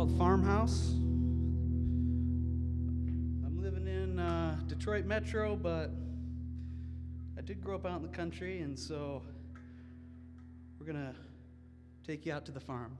Called Farmhouse. I'm living in uh, Detroit Metro, but I did grow up out in the country, and so we're gonna take you out to the farm.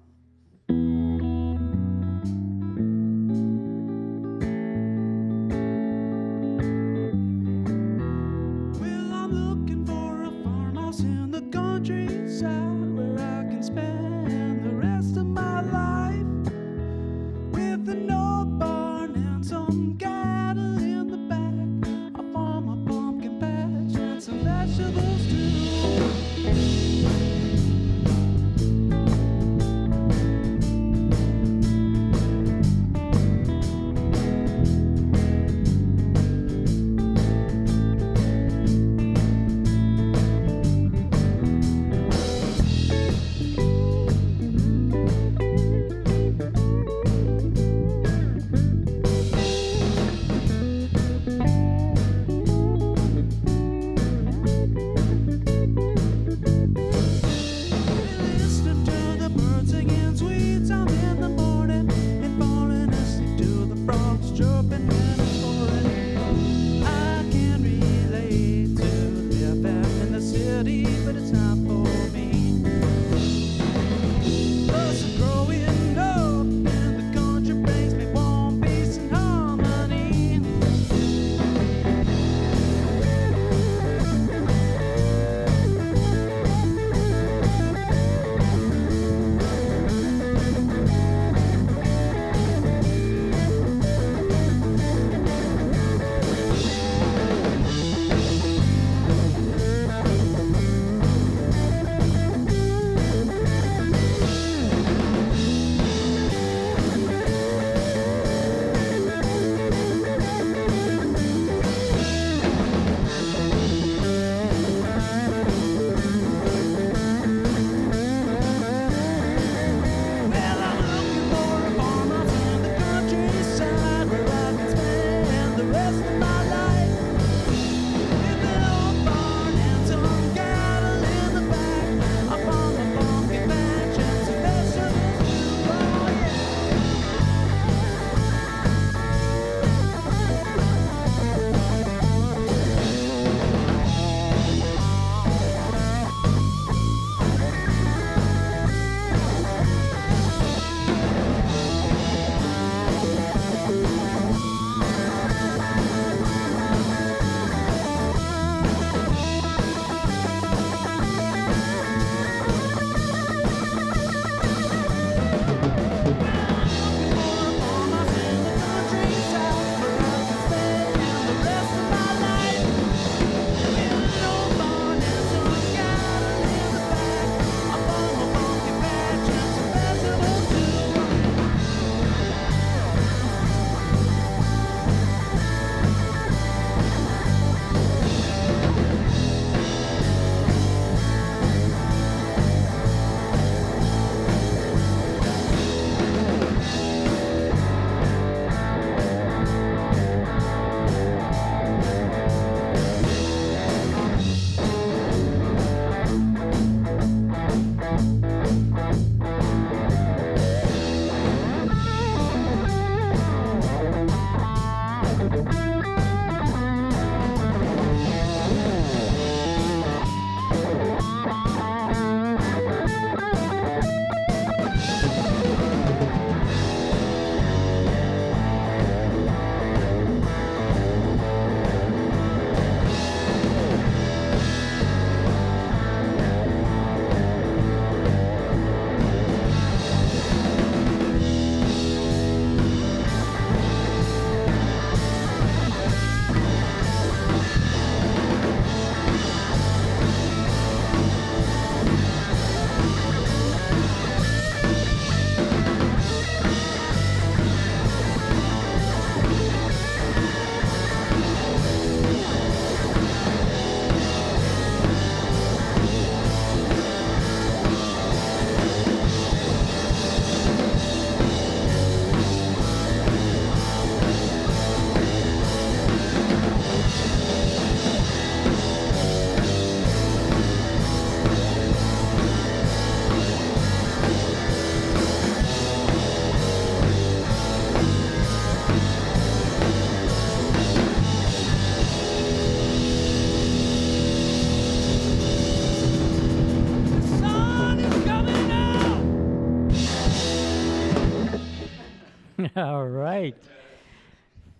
All right.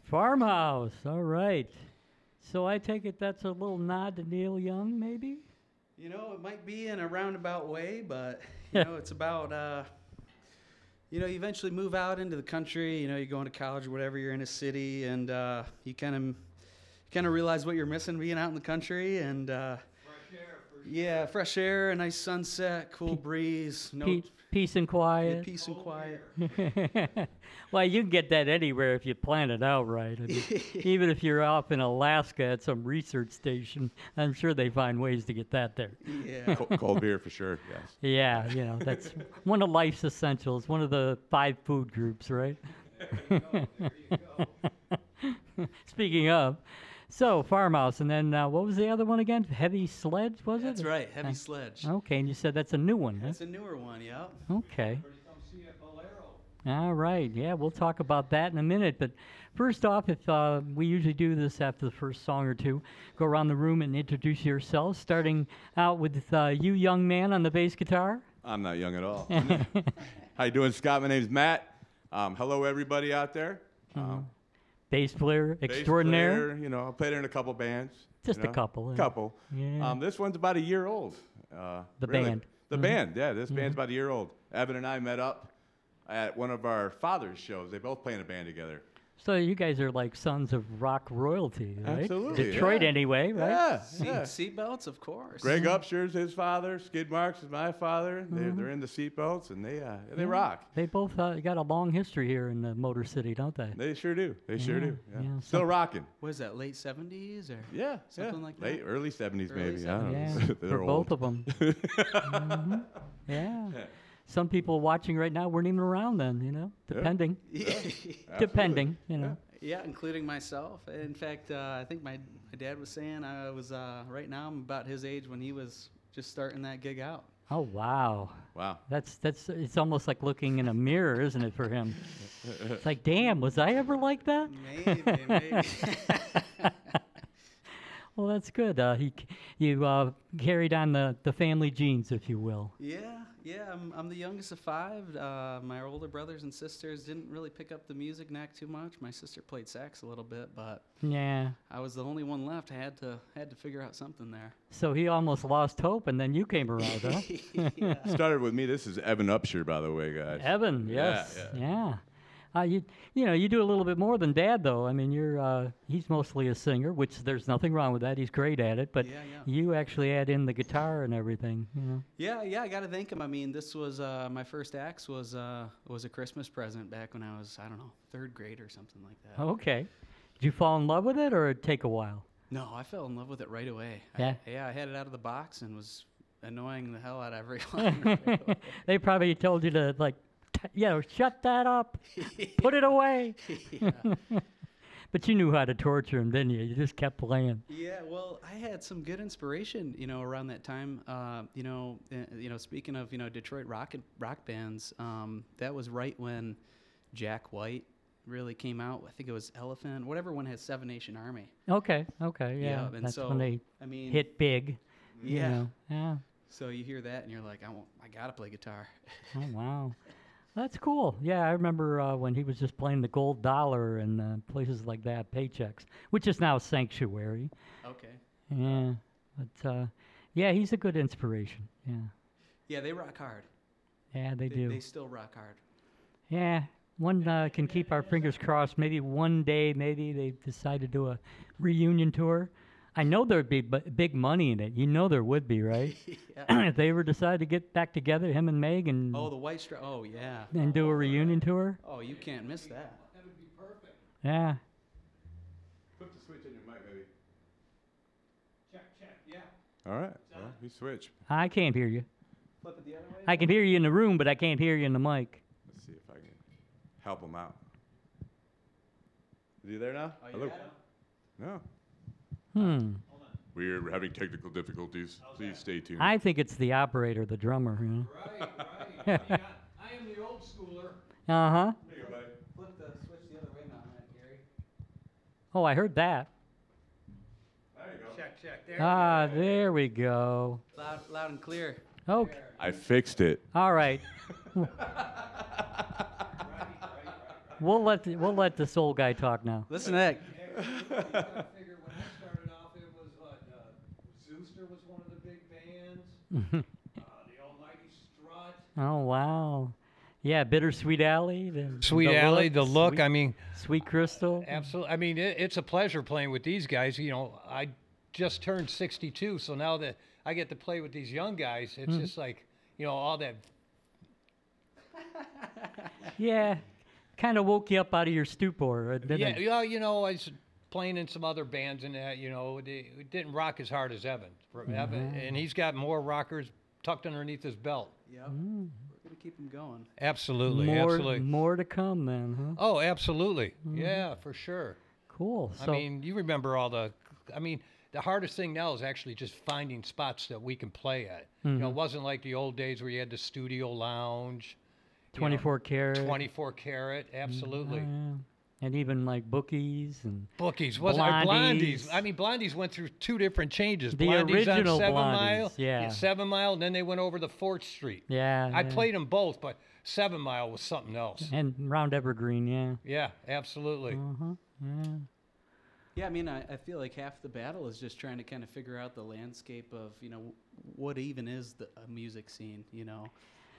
Farmhouse. All right. So I take it that's a little nod to Neil Young, maybe? You know, it might be in a roundabout way, but you know, it's about uh, you know, you eventually move out into the country. You know, you're going to college or whatever. You're in a city, and uh, you kind of kind of realize what you're missing being out in the country, and uh, yeah, fresh air, a nice sunset, cool breeze, no Pe- peace and yeah, quiet. peace and quiet. well, you can get that anywhere if you plan it out right. I mean, even if you're off in Alaska at some research station, I'm sure they find ways to get that there. Yeah. Cold, cold beer for sure. Yes. Yeah, you know, that's one of life's essentials, one of the five food groups, right? Speaking of, so farmhouse, and then uh, what was the other one again? Heavy sledge, was it? That's right, heavy sledge. Okay, and you said that's a new one, huh? That's a newer one, yeah. Okay. All right. Yeah, we'll talk about that in a minute. But first off, if uh, we usually do this after the first song or two, go around the room and introduce yourselves, starting out with uh, you, young man, on the bass guitar. I'm not young at all. How you doing, Scott? My name's Matt. Um, hello, everybody out there. Um, Bass player bass player, you know, I played in a couple bands. Just you a couple, yeah. Couple. Yeah. Um, this one's about a year old. Uh, The really. band. Mm-hmm. The band. Yeah, this band's about a year old. Evan and I met up at one of our father's shows. They both play in a band together. So you guys are like sons of rock royalty, right? Absolutely, Detroit, yeah. anyway, right? Yeah. Seat, yeah. seatbelts, of course. Greg Upsher's his father. Skid Marks is my father. Mm-hmm. They're, they're in the seatbelts and they uh, they rock. They both uh, got a long history here in the Motor City, don't they? They sure do. They sure do. Yeah. yeah, Still some- rocking. Was that, late 70s or? Yeah, Something yeah. like that? Late early seventies, Early maybe. I don't know. Yeah, They're for old. both of them. Mhm. Yeah. Some people watching right now weren't even around then, you know, depending. Depending, you know. Yeah, including myself. In fact, uh, I think my, my dad was saying I was uh, right now I'm about his age when he was just starting that gig out. Oh wow. Wow. That's that's it's almost like looking in a mirror, isn't it, for him? It's like, damn, was I ever like that? Maybe, maybe. Well, that's good. Uh, he, you uh, carried on the, the family genes, if you will. yeah, yeah. I'm, I'm the youngest of five. Uh, my older brothers and sisters didn't really pick up the music knack too much. My sister played sax a little bit, but Yeah. I was the only one left. I had to had to figure out something there. So he almost lost hope, and then you came around, huh? yeah. Started with me. This is Evan Upshur, by the way, guys. Evan, Yeah, yes, yeah. yeah. Uh, you, you know, you do a little bit more than Dad, though. I mean, you're uh, he's mostly a singer, which there's nothing wrong with that. He's great at it. But Yeah, yeah. you actually add in the guitar and everything. You know. Yeah, yeah, I got to thank him. I mean, this was uh, my first axe was uh, was a Christmas present back when I was I don't know third grade or something like that. Okay. Did you fall in love with it, or it take a while? No, I fell in love with it right away. Yeah? I, yeah, I had it out of the box and was annoying the hell out of everyone. they probably told you to like, you know, shut that up, put it away. but you knew how to torture him, didn't you? You just kept playing. Yeah, well, I had some good inspiration, you know, around that time. Uh, you know, uh, you know, speaking of you know Detroit rock rock bands, um, that was right when Jack White really came out. I think it was Elephant, whatever one has Seven Nation Army. Okay, okay, yeah. and That's so when they I mean, hit big. you Yeah. know. Yeah. So you hear that and you're like, I I gotta play guitar. Oh wow, that's cool. Yeah, I remember uh, when he was just playing the Gold Dollar and uh, places like that, Paychecks, which is now Sanctuary. okay. Yeah, but uh, yeah, he's a good inspiration. Yeah, Yeah, they rock hard. yeah, they, They, do. they still rock hard. Yeah, one uh, can keep our fingers crossed. Maybe one day, maybe they decide to do a reunion tour. I know there'd be b- big money in it. You know there would be, right? yeah. if they ever decide to get back together, him and Meg, and Oh, the White Stripes. Oh, yeah. and do a reunion tour. Oh, you can't miss that. That would be perfect. Yeah. Flip the switch in your mic, maybe. Check, check, yeah. All right. Well, you switch. I can't hear you. Flip it the other way. I can hear you in the room, but I can't hear you in the mic. Let's see if I can help him out. Is he there now? Oh, you Hello. No. Hmm. We're having technical difficulties. Please stay tuned. I think it's the operator, the drummer. You know? Right, right. I am the old schooler. Uh huh. There you go. Flip the switch the other way now, Matt, Gary. Oh, I heard that. There you go. Check, check. There. Ah, there we go. Loud, loud and clear. Okay. I fixed it. All right. We'll let the, we'll let this old guy talk now. Listen to that. You gotta figure when I started off, it was what, uh, Zooster was one of the big bands. Uh, the Almighty Strut. Oh wow, yeah, Bittersweet Alley, the Sweet the Alley, the look. Sweet, I mean, Sweet Crystal. absolutely. I mean, it, it's a pleasure playing with these guys. You know, I just turned 62, so now that I get to play with these young guys, it's Mm-hmm. just like, you know, all that. Yeah, kind of woke you up out of your stupor, didn't Yeah, it? yeah, you know, I playing in some other bands and that. You know, they, it didn't rock as hard as Evan. For mm-hmm. Evan, and he's got more rockers tucked underneath his belt. Yep. Mm. We're gonna keep them going. Absolutely, more, absolutely. more to come then, huh? Oh, absolutely. Mm-hmm. Yeah, for sure. Cool. I mean, you remember all the. I mean, the hardest thing now is actually just finding spots that we can play at. You Mm-hmm. know, it mm-hmm. wasn't like the old days where you had the studio lounge. you know, 24 karat. 24 karat, absolutely. yeah. And even like bookies and Bookies was our Blondies. Blondies. I mean, Blondies went through two different changes. The Blondies original on Seven Blondies, Mile, yeah. Seven Mile, and then they went over to Fourth Street. yeah. I yeah. played them both, but Seven Mile was something else. and round Evergreen, yeah. Yeah, absolutely. Uh-huh. Yeah. Yeah, I mean, I, I feel like half the battle is just trying to kind of figure out the landscape of, you know, what even is the a music scene, you know.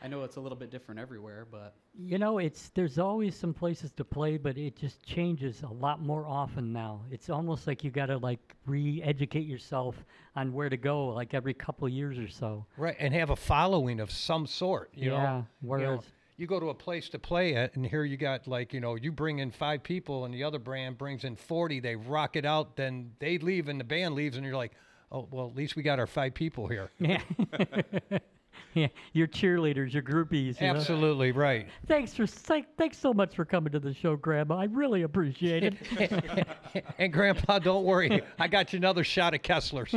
I know it's a little bit different everywhere, but You know, it's there's always some places to play, but it just changes a lot more often now. It's almost like you got to like re-educate yourself on where to go, like every couple years or so. Right, and have a following of some sort. You Yeah, know, you, know, you go to a place to play at, and here you got like you know you bring in five people, and the other brand brings in forty. They rock it out, then they leave, and the band leaves, and you're like, oh well, at least we got our five people here. Yeah. yeah, your cheerleaders, your groupies. You know? Absolutely right. Thanks for thanks so much for coming to the show, Grandma. I really appreciate it. And Grandpa, don't worry, I got you another shot of Kessler's.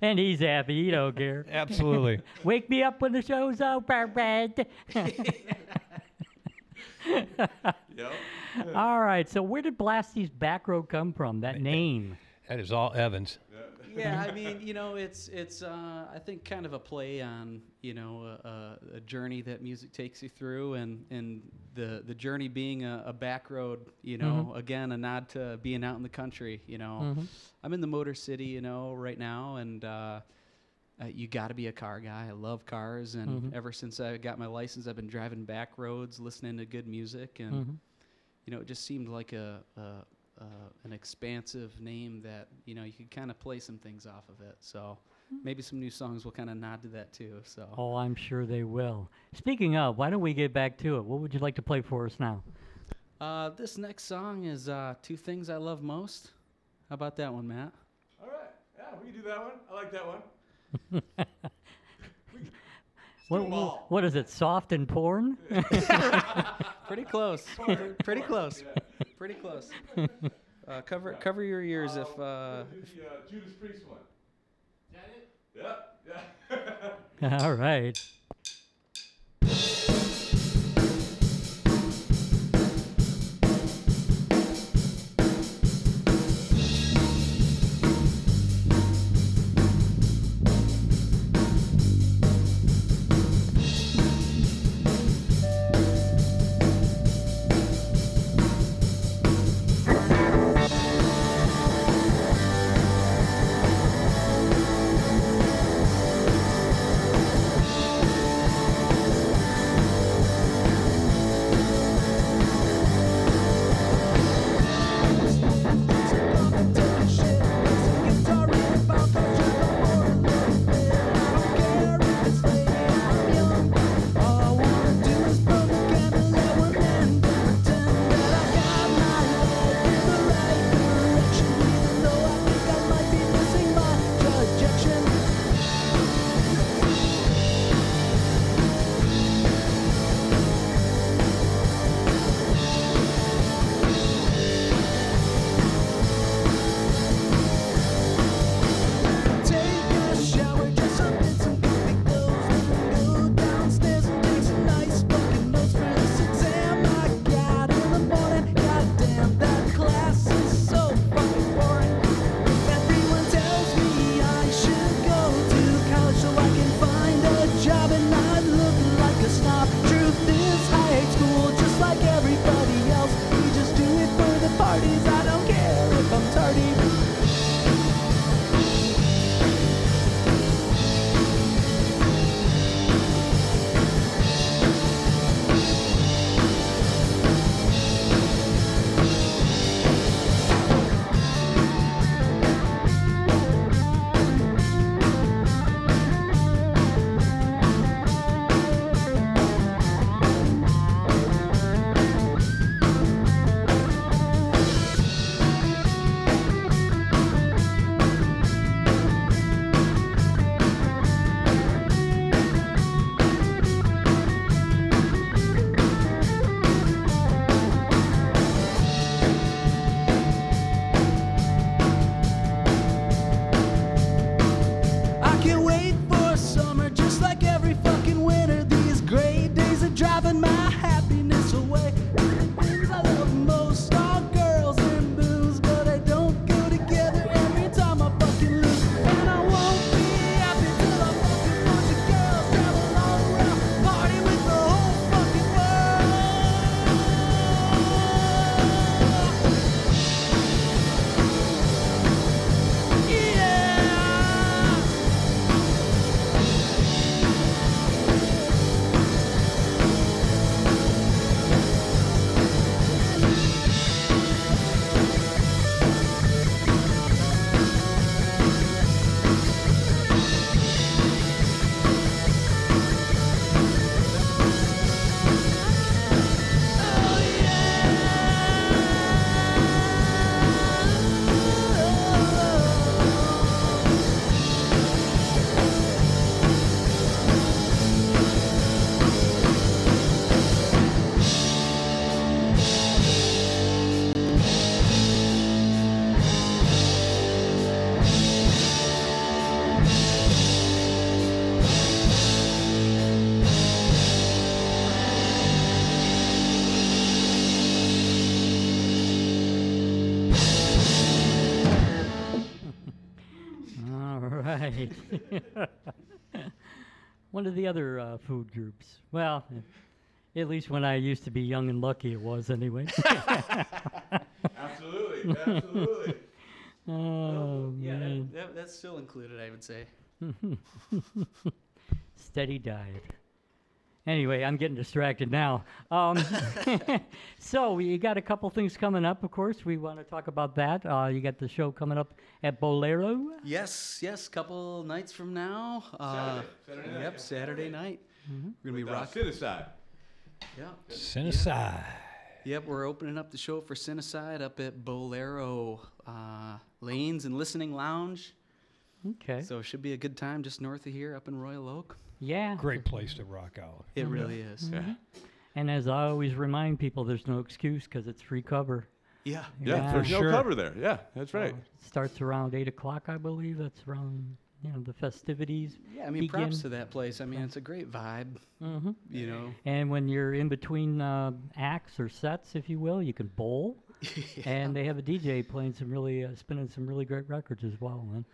and he's happy. He don't care. Absolutely. Wake me up when the show's over, Brad. All right. So where did Blasty's Backroad come from? That eh, eh, name. That is all Evans. Yeah, I mean, you know, it's it's uh, I think kind of a play on you know a, a, journey that music takes you through, and and the the journey being a, a back road. You know, again, a nod to being out in the country. You know, I'm in the Motor City, you know, right now, and. Uh, uh, you got to be a car guy. I love cars, and ever since I got my license, I've been driving back roads, listening to good music, and you know, it just seemed like a, a, a an expansive name that you know you could kind of play some things off of it. So maybe some new songs will kind of nod to that too. So Oh, I'm sure they will. Speaking of, why don't we get back to it? What would you like to play for us now? uh, this next song is uh, two things I love most. How about that one, Matt? All right. Yeah, we can do that one. I like that one. What, them what is it? Soft and porn? Pretty close. Pretty close. Pretty close. Uh, cover cover your ears if. Uh, do the uh, Judas Priest one. Is that it? Yeah. Yeah. All right. One of the other uh, food groups. Well, at least when I used to be young and lucky, it was anyway. Absolutely, absolutely. oh, Yeah, man. that, that, that's still included, I would say. Steady diet. Anyway, I'm getting distracted now. Um, so we got a couple things coming up. Of course, we want to talk about that. Uh, you got the show coming up at Bowlero. Yes, yes, couple nights from now. Uh, Saturday. Saturday night. Yep, Saturday night. We're gonna be Uh, rocking. Cinecyde. Yeah. Cinecyde. Yep, we're opening up the show for Cinecyde up at Bowlero uh, Lanes and Listening Lounge. Okay. So it should be a good time just north of here up in Royal Oak. Yeah. Great place to rock out. It really is. Yeah. And as I always remind people, there's no excuse because it's free cover. Yeah. Yeah, Yeah. there's no Sure. cover there. Yeah, that's right. Starts around eight o'clock, I believe. That's around you know the festivities. Yeah, I mean, props to that place. I mean, it's a great vibe. hmm You know. And when you're in between uh, acts or sets, if you will, you can bowl. And they have a DJ playing some really, uh, spinning some really great records as well, man.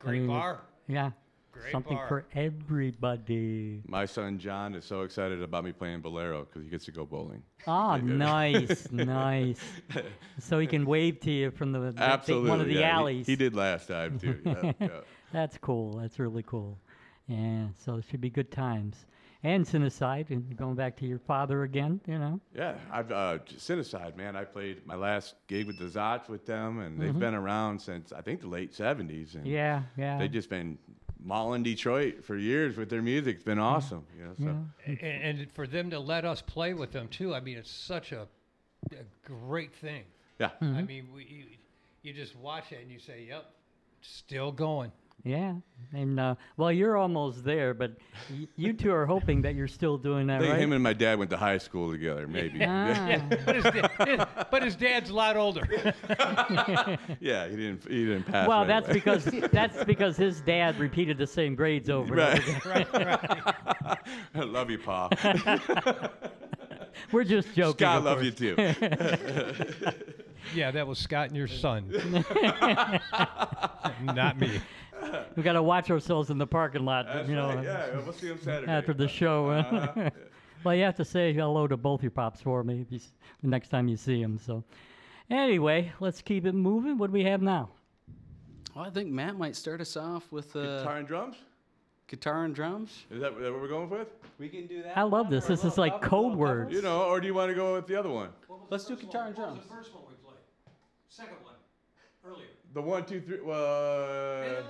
I Great mean, bar. Yeah. Great Something bar. for everybody. My son John is so excited about me playing Bowlero because he gets to go bowling. Ah, nice, nice. So he can wave to you from the, the- the- one of the yeah, he- alleys. He, did last time too. Yeah, yeah. That's cool. That's really cool. Yeah, so it should be good times. And Cinecyde, and going back to your father again, you know. Yeah, I've uh, Cinecyde, man. I played my last gig with the Zots with them, and Mm-hmm. they've been around since I think the late '70s. And Yeah, yeah. they've just been mauling Detroit for years with their music. It's been awesome, you know. So yeah. And, and for them to let us play with them too, I mean, it's such a, a great thing. yeah, Mm-hmm. I mean, we, you, you just watch it and you say, "Yep, still going." Yeah, and uh, well, you're almost there, but y- you two are hoping that you're still doing I that, think right? him and my dad went to high school together, maybe. Ah, But his, da- but his dad's a lot older. yeah, he didn't. He didn't pass. well, right that's away. because that's because his dad repeated the same grades over and over Right. again. I love you, Pa. We're just joking. Scott, of love course. you too. yeah, that was Scott and your son. Not me. We got to watch ourselves in the parking lot, That's you know, right. Yeah, we'll see him Saturday. after the show. Uh-huh. well, you have to say hello to both your pops for me you, the next time you see them. So, Anyway, let's keep it moving. What do we have now? Well, I think Matt might start us off with uh, Guitar and drums? guitar and drums. Is that, that what we're going with? We can do that. I love this. This is like code words. You know, or do you want to go with the other one? Let's do guitar and What drums. was the first one we played? Second one, earlier. The one, two, three. Well,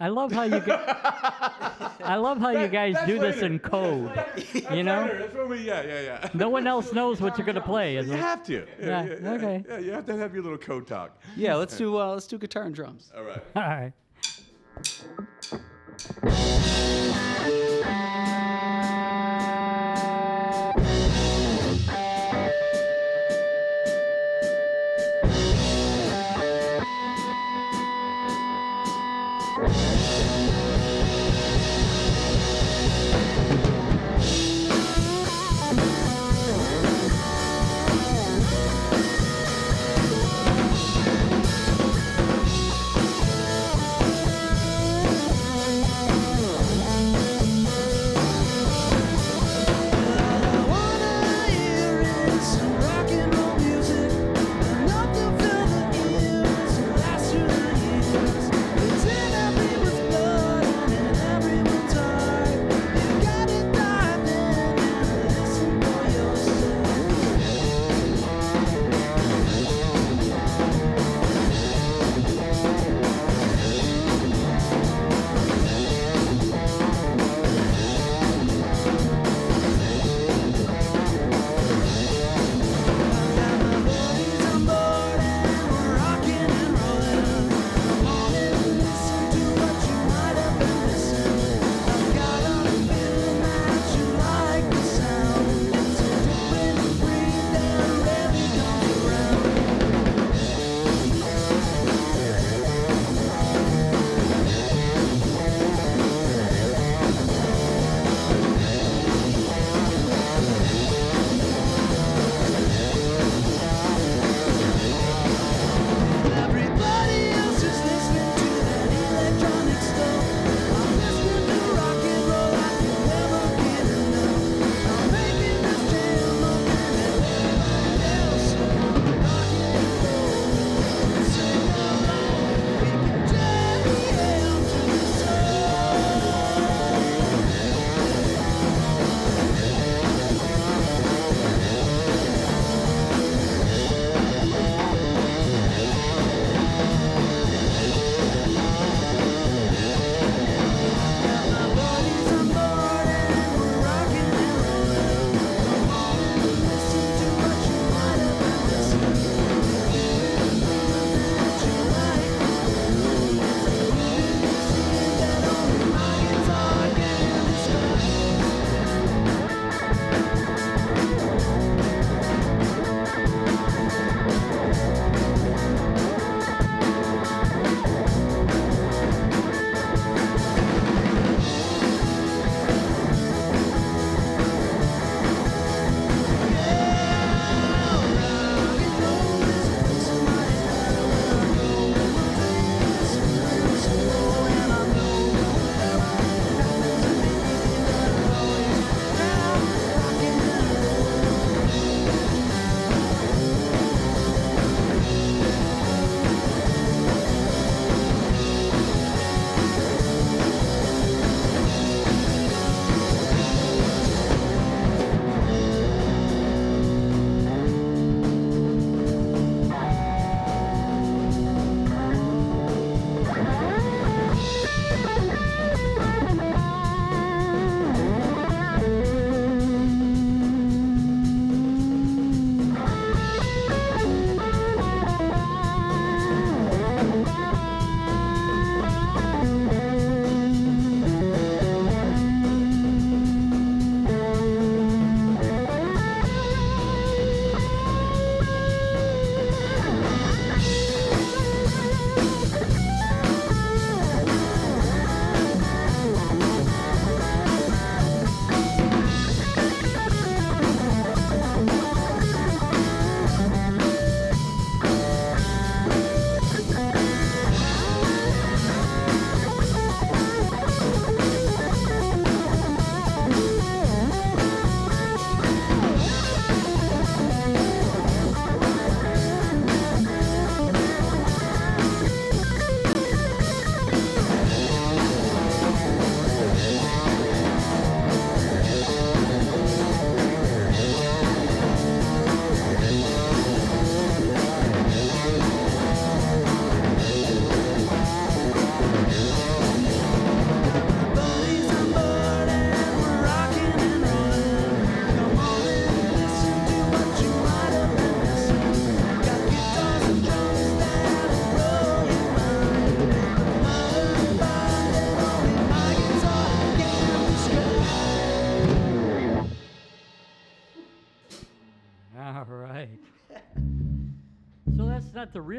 I love how you guys. I love how you guys that's do this later. in code. that's You know, later. That's when we. Yeah, yeah, yeah. no one else knows what you're gonna play. Is You it? have to. Yeah, yeah, okay. Yeah, you have to have your little code talk. Yeah, let's do uh, let's do guitar and drums. All right. All right.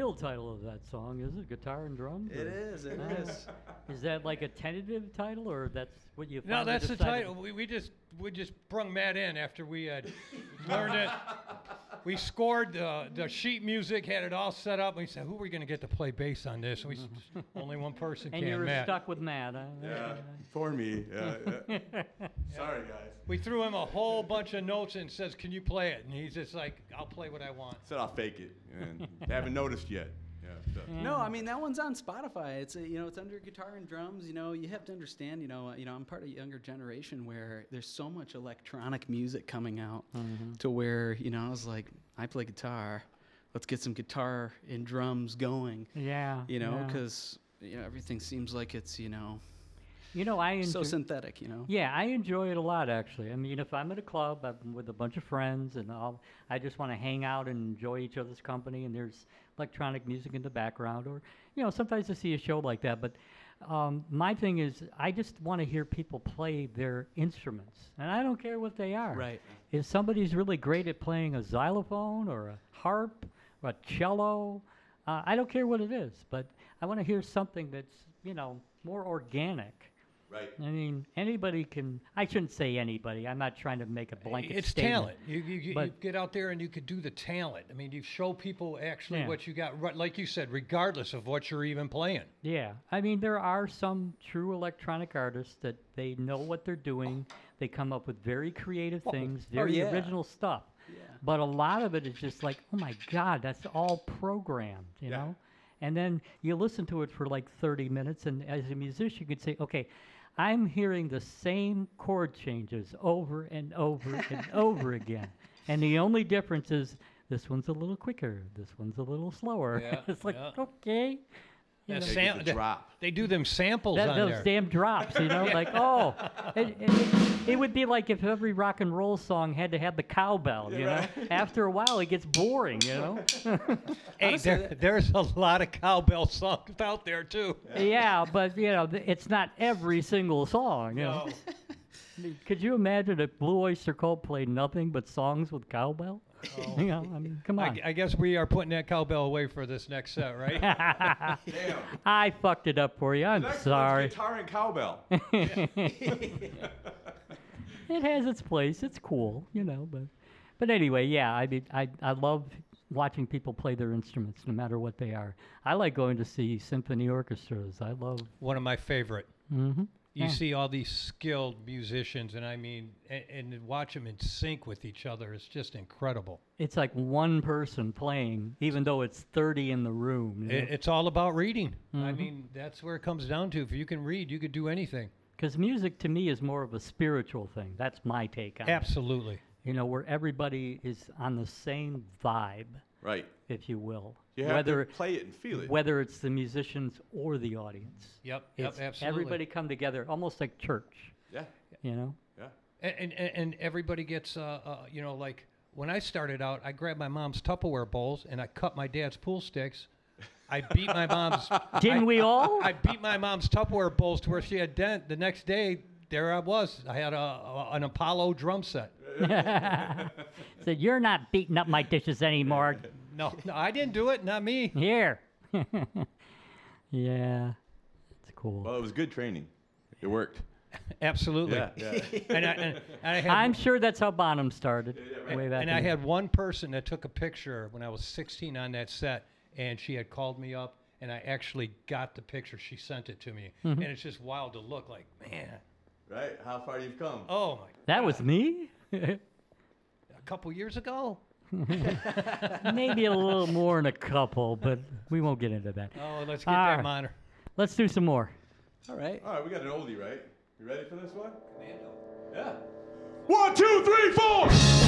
real title of that song, is it? Guitar and drums? It or- is. It is. Is that like a tentative title, or that's what you? No, finally that's the decided? title. We, we just we just brung Matt in after we had learned it. We scored the the sheet music, had it all set up. We said, "Who are we going to get to play bass on this?" And we s- only one person And can. you were Matt. stuck with Matt. Huh? Yeah, for me. Yeah, yeah. Sorry, guys. We threw him a whole bunch of notes and says, "Can you play it?" And he's just like, "I'll play what I want." Said I'll fake it, and they haven't noticed yet. Yeah. So. No, I mean that one's on Spotify. It's a, you know it's under guitar and drums. You know you have to understand. You know uh, you know I'm part of a younger generation where there's so much electronic music coming out mm-hmm. to where you know I was like I play guitar, let's get some guitar and drums going. Yeah. You know yeah. because you know everything seems like it's you know you know I so synthetic. You know. Yeah, I enjoy it a lot actually. I mean, if I'm at a club, I'm with a bunch of friends, and I'll, I just want to hang out and enjoy each other's company, and there's electronic music in the background, or you know, sometimes I see a show like that. But um, my thing is, I just want to hear people play their instruments, and I don't care what they are. Right. If somebody's really great at playing a xylophone or a harp or a cello, uh, I don't care what it is, but I want to hear something that's you know more organic. Right. I mean, anybody can. I shouldn't say anybody. I'm not trying to make a blanket It's statement. It's talent. You, you, you, you get out there and you could do the talent. I mean, you show people actually Yeah. what you got. Like you said, regardless of what you're even playing. Yeah, I mean, there are some true electronic artists that they know what they're doing. They come up with very creative oh, things, oh, very yeah. original stuff. Yeah. But a lot of it is just like, oh my God, that's all programmed, you Yeah. know? And then you listen to it for like 30 minutes, and as a musician, you could say, okay, I'm hearing the same chord changes over and over and over again. And the only difference is this one's a little quicker, this one's a little slower. Yeah, it's like, yeah. okay. You That know. They sam- the drop. They do them samples That, on those there. damn drops, you know, like oh, it, it, it would be like if every rock and roll song had to have the cowbell, you know. After a while, it gets boring, you know. hey, Honestly, there, there's a lot of cowbell songs out there too. yeah, but you know, th- it's not every single song, you know. Could you imagine if Blue Oyster Cult played nothing but songs with cowbell? You know, I mean, come on. I guess we are putting that cowbell away for this next set, right? Damn. I fucked it up for you. I'm Next one's sorry. Guitar and cowbell. it has its place. It's cool, you know. But, but anyway, yeah. I mean, I I love watching people play their instruments, no matter what they are. I like going to see symphony orchestras. I love. One of my favorite. hmm You Yeah. see all these skilled musicians, and I mean, and, and watch them in sync with each other. It's just incredible. It's like one person playing, even though it's thirty in the room. It, it's all about reading. I Mhm. mean, that's where it comes down to. If you can read, you could do anything. Because music to me is more of a spiritual thing. That's my take on it. Absolutely. You know, where everybody is on the same vibe, Right. if you will. You have whether to play it and feel it. whether it's the musicians or the audience. Yep. Yep. It's absolutely. Everybody come together, almost like church. Yeah. You know. Yeah. And, and, and everybody gets, uh, uh, you know, like when I started out, I grabbed my mom's Tupperware bowls and I cut my dad's pool sticks. I beat my mom's. Didn't I- we all? I beat my mom's Tupperware bowls to where she had dent. The next day, there I was. I had a, a an Apollo drum set. Said you're not beating up my dishes anymore. No, no, I didn't do it. Not me. Here. yeah, it's cool. Well, it was good training. It worked. Absolutely. Yeah. yeah. And I, and I had, I'm sure that's how Bonham started. Way back and in I had one person that took a picture when I was 16 on that set, and she had called me up, and I actually got the picture. She sent it to me, Mm-hmm. and it's just wild to look like, man. Right? How far you've come. Oh my! that was me. A couple years ago. Maybe a little more than a couple, but we won't get into that. Oh, let's get All that right. monitor. Let's do some more. All right. All right, we got an oldie, right? You ready for this one? Yeah. One, two, three, four.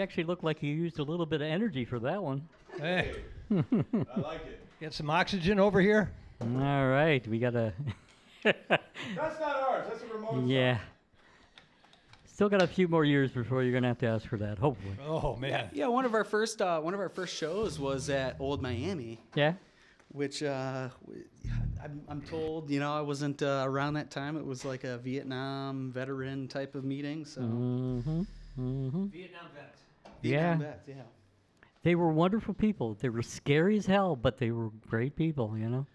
You actually look like you used a little bit of energy for that one. Hey, I like it. get some oxygen over here. All right, we got a That's not ours. That's a remote. yeah. Still got a few more years before you're gonna have to ask for that. Hopefully. Oh man. Yeah, one of our first uh, one of our first shows was at Old Miami, Yeah. which uh, w- I'm, I'm told you know I wasn't uh, around that time. It was like a Vietnam veteran type of meeting. So Mm-hmm. Mm-hmm. Vietnam vets. Vietnam Yeah. vets, yeah. They were wonderful people. They were scary as hell, but they were great people, you know.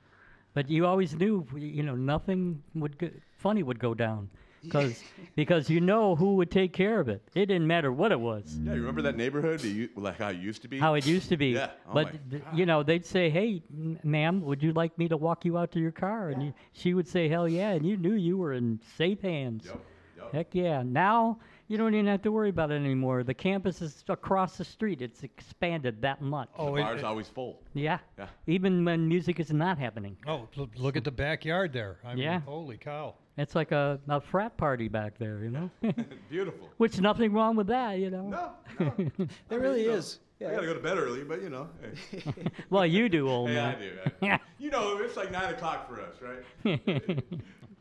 But you always knew, you know, nothing would go, funny would go down, because because you know who would take care of it. It didn't matter what it was, Yeah, you remember that neighborhood? that you- like how it used to be? how it used to be. Yeah. Oh but th- you know, they'd say, "Hey, m- ma'am, would you like me to walk you out to your car?" And you, she would say, "Hell yeah!" And you knew you were in safe hands. Yep. Yep. Heck yeah! Now you don't even have to worry about it anymore. The campus is across the street. It's expanded that much. Oh, the it- bar's it- always full. Yeah. Yeah. Even when music is not happening. oh, l- look at the backyard there. I mean, Yeah. holy cow. It's like a, a frat party back there, you know? Beautiful. Which nothing wrong with that, you know? No, no. There really you know, is. I gotta go to bed early, but you know. Hey, Well, you do, old hey I man. do. I- you know, it's like nine o'clock for us, right?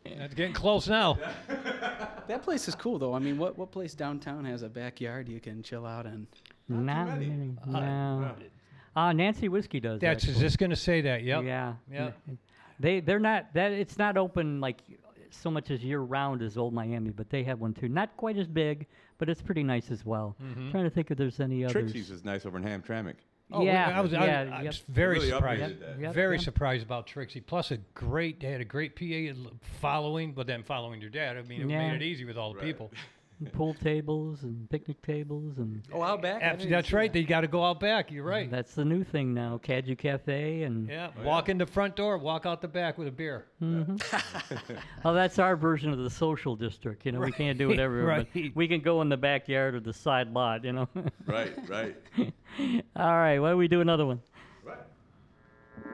It's getting close now. That place is cool though. I mean, what what place downtown has a backyard you can chill out in? Not many. many. Uh, No. Uh, Nancy Whiskey does. That's actually. just gonna say that. Yep. Yeah. Yep. They they're not that it's not open like so much as year round as Old Miami, but they have one too. Not quite as big, but it's pretty nice as well. Mm-hmm. Trying to think if there's any others. Trixie's is nice over in Hamtramck. Oh, yeah, I was, I, yeah, I'm yep. s- very Really surprised. updated. Yep, very yep. surprised about Trixie. Plus, a great, they had a great PA following, but then following your dad. I mean, it Yeah. made it easy with all the Right. people. Pool tables and picnic tables and Oh, out back. I Abs- didn't that's right. that. They got to go out back. You're right. that's the new thing now. Caju Cafe and yeah. Oh, walk in the front door, walk out the back with a beer. Oh, that's our version of the social district. You know, we can't do it Right, everywhere, but right. we can go in the backyard or the side lot. You know. Right, right. All right, why don't we do another one? right. All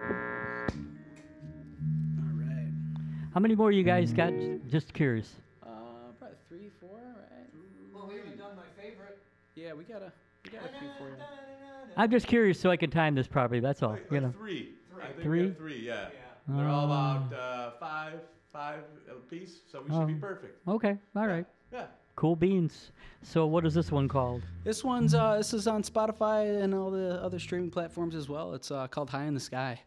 right. How many more you guys got? Just curious. Yeah, we got a we got a few for you. I'm just curious so I can time this properly. That's all. Like, You like know. three. I think we Three? have three, yeah. They're all about uh, five, five a piece, so we should be Oh. perfect. Okay. All right. Yeah. Cool beans. So what is this one called? This one's uh, this is on Spotify and all the other streaming platforms as well. It's uh, called High in the Sky.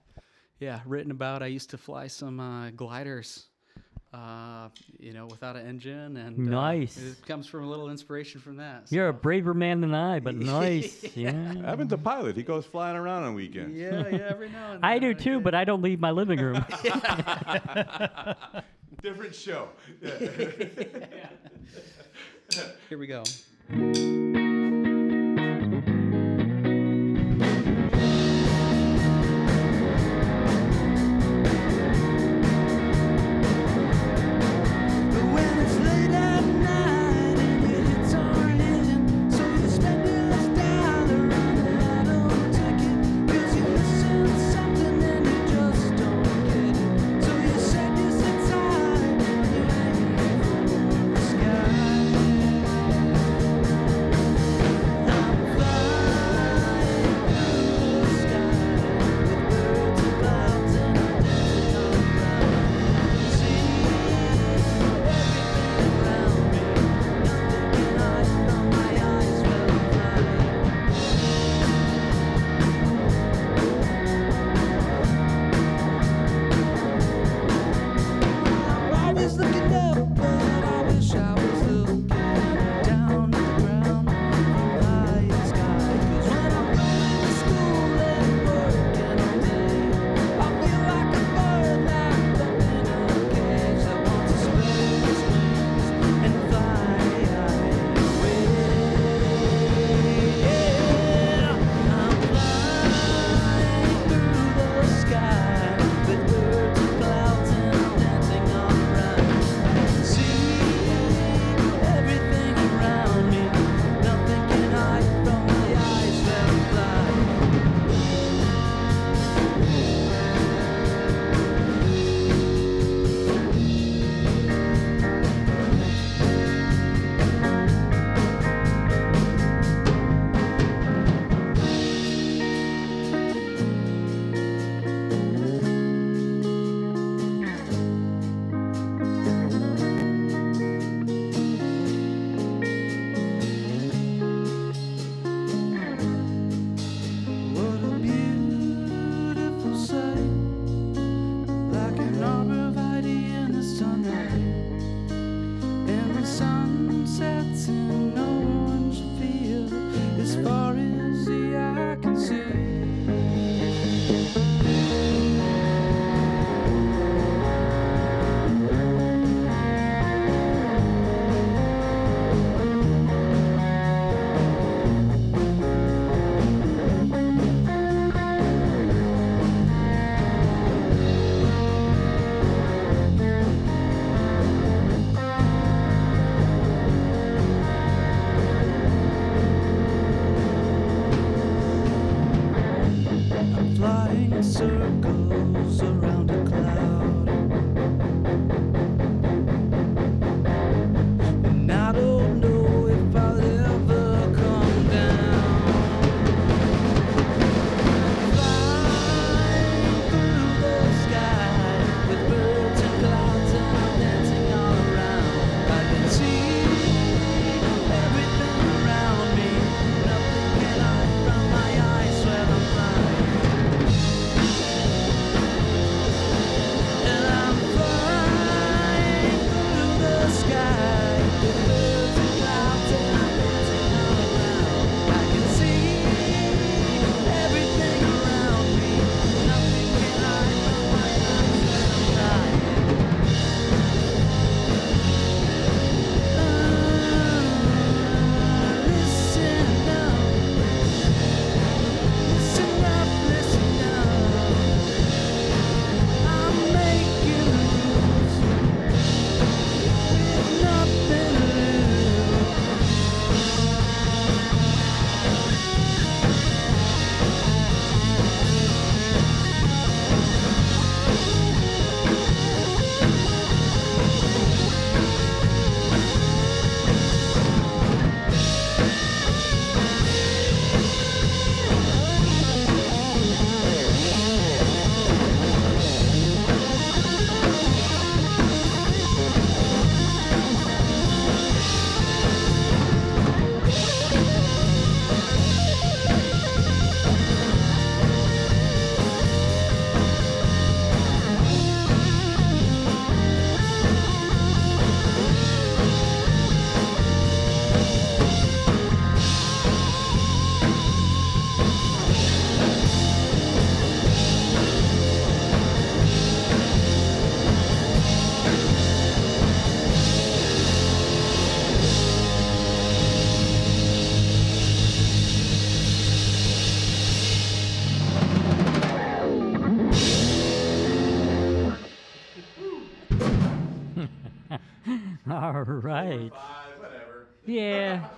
Yeah, written about. I used to fly some uh, gliders, uh, you know, without an engine, and uh, Nice. it comes from a little inspiration from that. so- You're a braver man than I, but nice. Yeah. Evan's a pilot. He goes flying around on weekends. Yeah, yeah, every now and I do too, but I don't leave my living room. Different show. Yeah. Here we go.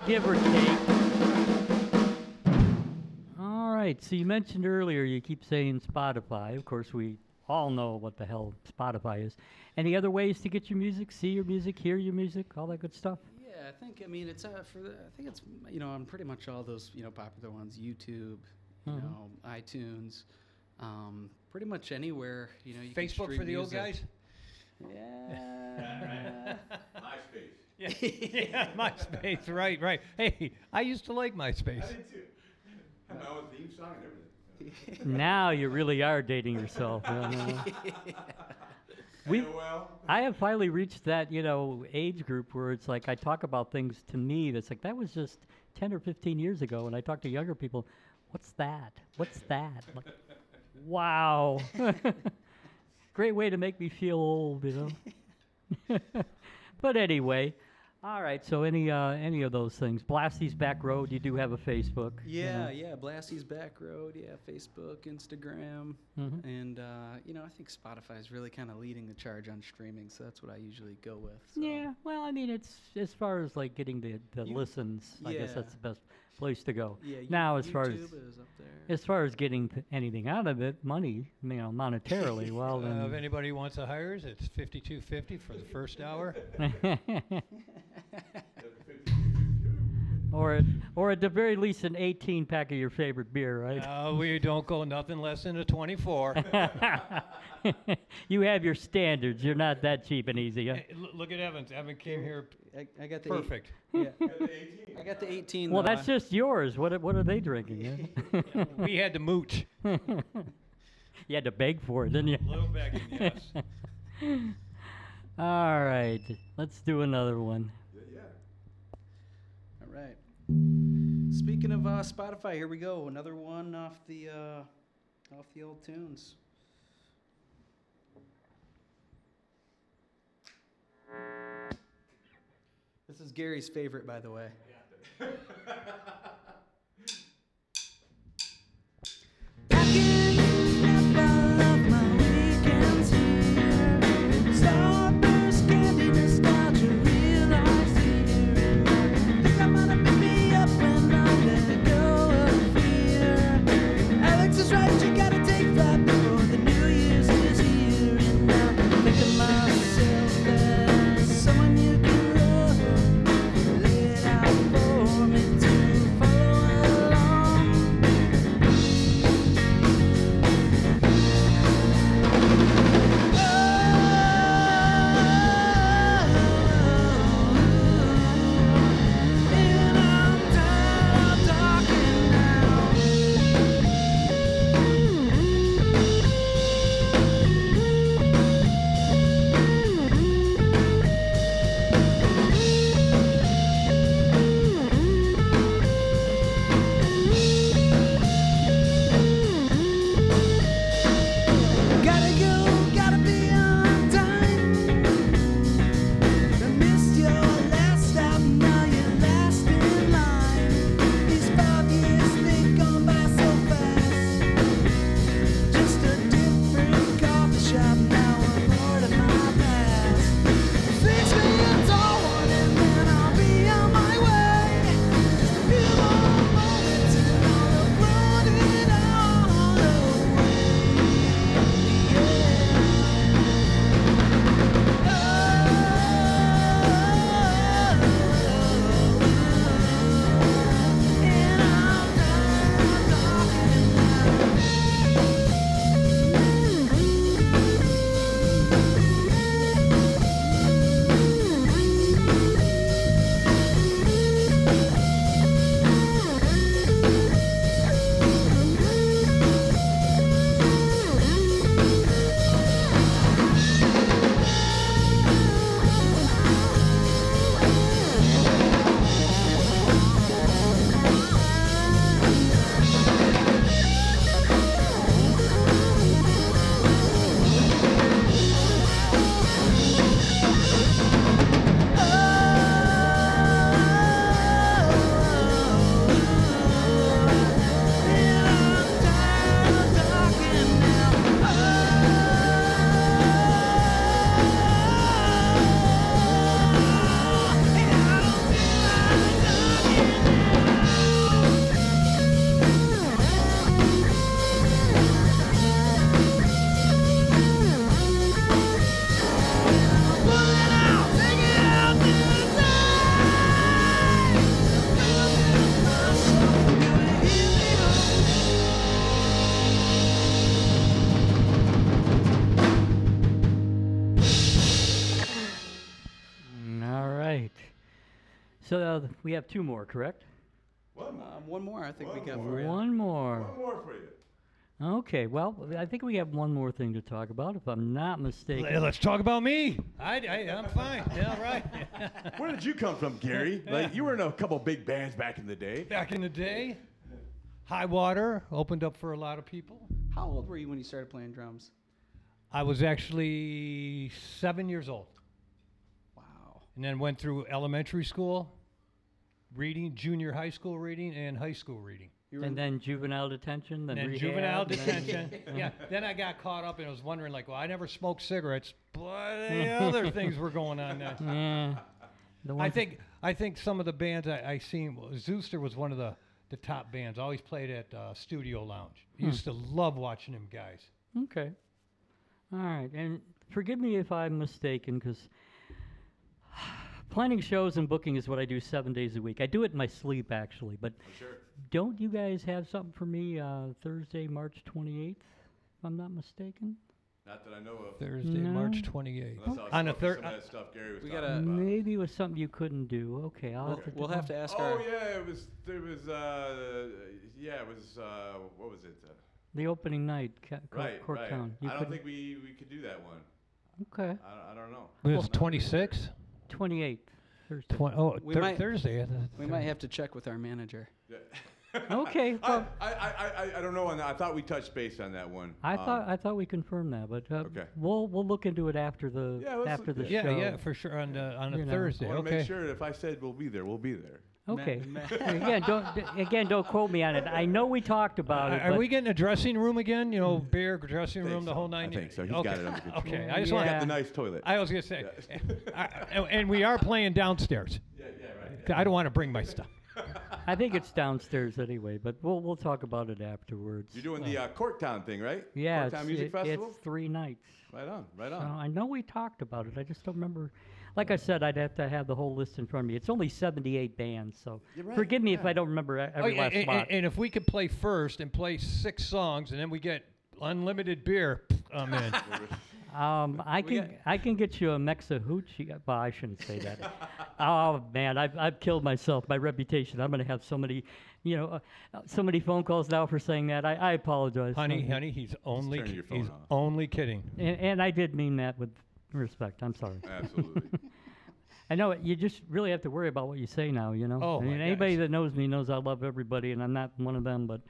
Give or take. All right. So you mentioned earlier you keep saying Spotify. Of course, we all know what the hell Spotify is. Any other ways to get your music, see your music, hear your music, all that good stuff? Yeah, I think I mean it's uh, for the, I think it's you know on pretty much all those you know popular ones, YouTube, you Mhm. know iTunes, um, pretty much anywhere you know you Facebook stream for the old guys? Yeah. MySpace. Yeah, yeah, MySpace, right, right. Hey, I used to like MySpace. I did too. Had my own theme song and everything. now you really are dating yourself. you know. We, I have finally reached that, you know, age group where it's like I talk about things to me that's like that was just 10 or 15 years ago and I talk to younger people, what's that? What's that? Like, wow. Great way to make me feel old, you know. but anyway, all right, so any uh any of those things. Blasty's Backroad, you do have a Facebook. you Yeah, know. yeah, Blasty's Backroad, yeah, Facebook, Instagram, Mhm. and uh, you know I think Spotify is really kind of leading the charge on streaming, so that's what I usually go with. so. Yeah, well, I mean, it's as far as like getting the, the You- listens. I guess that's the best place to go. Yeah, you- now, as far as is up there. as far as getting th- anything out of it, money, you know, monetarily, well, Uh, if anybody wants to hire us, it's fifty-two fifty for the first hour. or, at, or at the very least, an 18 pack of your favorite beer, right? Uh, we don't go nothing less than a twenty-four. you have your standards. You're not that cheap and easy. Huh? Hey, l- look at Evans. Evan came here I, I got the eight- perfect. yeah, I got the 18. Well, though. that's just yours. What, are- what are they drinking? huh? We had to mooch. you had to beg for it, didn't you? Little begging, yes. All right, let's do another one. Speaking of uh, Spotify, here we go. Another one off the uh, off the old tunes. This is Gary's favorite, by the way. Packing we have two more, correct? One more. Um, one more, I think we got more. for you. One more. One more for you. Okay, well, I think we have one more thing to talk about, if I'm not mistaken. Let's talk about me. I, I, I'm fine. Yeah, right. Where did you come from, Gary? Like you were in a couple big bands back in the day. Back in the day, High Water opened up for a lot of people. How old were you when you started playing drums? I was actually seven years old, Wow. and then went through elementary school reading, junior high school reading, and high school reading. And then juvenile detention, then then rehab, juvenile and then- detention. yeah. Then I got caught up and I was wondering, like, well, I never smoked cigarettes, but the other things were going on then. Yeah. The I ones- think I think some of the bands I, I seen, well, Zooster was one of the, the top bands. Always played at uh, Studio Lounge. Used to love watching them guys. Okay. All right. And forgive me if I'm mistaken, because planning shows and booking is what I do seven days a week. I do it in my sleep, actually. But Sure. don't you guys have something for me uh, Thursday, March 28th, if I'm not mistaken? Not that I know of. Thursday, No. March 28th. Unless On a smoking thir- some of that stuff Gary was we gotta- Maybe it was something you couldn't do. Okay, I'll We'll, have to. we'll have to ask Oh our. yeah, it was. There was. Uh, yeah, it was. Uh, what was it? Uh, The opening night, ca- Court, right, Court right. I don't think we we could do that one. Okay. I, I don't know. It was Not 26? 28th. Thursday. Twen- oh, We Thur- might- Thursday. I thought We might have to check with our manager. Okay, I, well- I, I, I, I don't know on that. I thought we touched base on that one. I Um, thought I thought we confirmed that, but uh, Okay. we'll we'll look into it after the Yeah, let's after look- the Yeah, show. yeah, for sure. On, uh, on a You know. Thursday. I want to okay. make sure that if I said we'll be there, we'll be there. Okay. Again, don't again don't quote me on it. I know we talked about it. Are but we getting a dressing room again? You know, beer, dressing think room, the whole nine. I think so. He's okay. got it under control. Okay, I just He's want. Yeah. got the nice toilet. I was gonna say, Yes. I- and, and we are playing downstairs. yeah, yeah, right. I don't want to bring my stuff. I think it's downstairs anyway, but we'll we'll talk about it afterwards. You're doing the uh, Corktown thing, right? yeah, Corktown it's, Music it- Festival. it's three nights. Right on, right So on. I know we talked about it. I just don't remember. Like I said, I'd have to have the whole list in front of me. It's only 78 bands, so You're right, forgive me if yeah. I don't remember e- Oh, every last and, spot. and- and if we could play first and play six songs, and then we get unlimited beer, I'm in. Um, I We can I can get you a Mexa hoochie. Well, I shouldn't say that. oh man, I've I've killed myself. My reputation. I'm gonna have so many, you know, uh, so many phone calls now for saying that. I, I apologize. honey, honey, he's only turning ki- your phone he's off. only kidding. And, and I did mean that with respect. I'm sorry. Absolutely. I know it- you just really have to worry about what you say now. You know. Oh, I my mean, anybody gosh. that knows me knows I love everybody, and I'm not one of them. But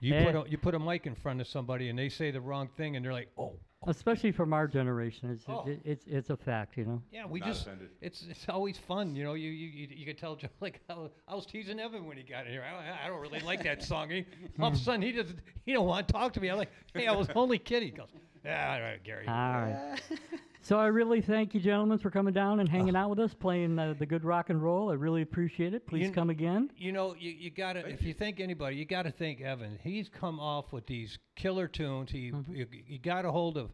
You Eh. put a, you put a mic in front of somebody and they say the wrong thing, and they're like, oh. especially from our generation, it's Oh. it, it's it's a fact. You know. Yeah, we Not just offended. it's it's always fun, you know. You you you, you could tell Joe like how, I was teasing Evan when he got here. I, I don't really like that song. He, all of a sudden he doesn't he don't want to talk to me. I'm like, hey, I was only kidding. He goes, yeah, all right, Gary. All right. So I really thank you, gentlemen, for coming down and hanging out with us, playing uh, the good rock and roll. I really appreciate it. Please You- come again. You know, you, you gotta if you think anybody, you gotta thank Evan. He's come off with these killer tunes. He you, you got a hold of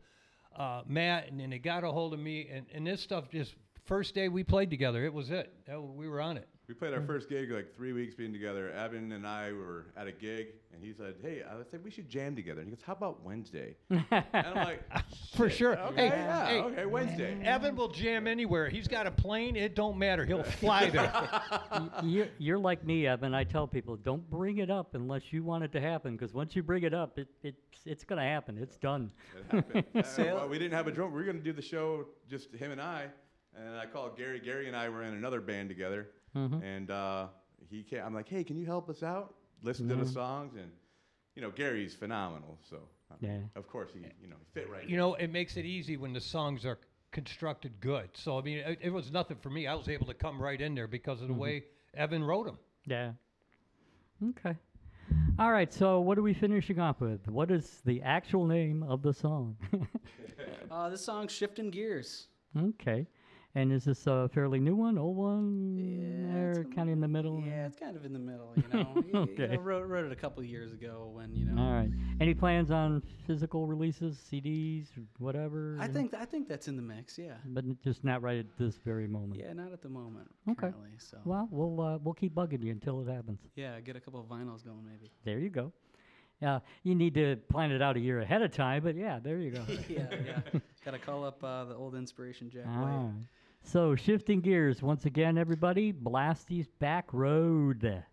uh, Matt, and then he got a hold of me, and, and this stuff just first day we played together, it was it. That, we were on it. We played our first gig like three weeks being together. Evan and I were at a gig, and he said, "Hey, I said we should jam together." And he goes, "How about Wednesday?" and I'm like, For sure. Okay, Hey, yeah, hey, okay, Wednesday. Evan will jam anywhere. He's got a plane. It don't matter. He'll fly there. You're, you're like me, Evan. I tell people, don't bring it up unless you want it to happen, because once you bring it up, it, it's it's gonna happen. It's done. It happened. Uh, well, we didn't have a drum. We were going to do the show just him and I, and I called Gary. Gary and I were in another band together, and uh, he came. I'm like, "Hey, can you help us out? Listen to the songs." And you know, Gary's phenomenal. So I mean, Yeah. of course he, you know, he fit right. In. You know, it makes it easy when the songs are constructed good. So I mean, it, it was nothing for me. I was able to come right in there because of the way Evan wrote them. Yeah. Okay. All right. So what are we finishing off with? What is the actual name of the song? Uh, this song's Shifting Gears. okay. And is this a fairly new one, old one, Yeah, or it's kind of in the middle? Yeah, it's kind of in the middle, you know. Okay. know, wrote, wrote it a couple years ago when, you know. All right. Any plans on physical releases, CDs, whatever? I think I think that's in the mix, yeah. but just not right at this very moment. Yeah, not at the moment Okay. currently. So Well, we'll uh, we'll keep bugging you until it happens. yeah, get a couple of vinyls going maybe. There you go. Yeah, you need to plan it out a year ahead of time, but yeah, there you go. yeah, yeah. Gotta call up uh, the old inspiration Jack White. So, shifting gears once again, everybody. Blasty's Backroad.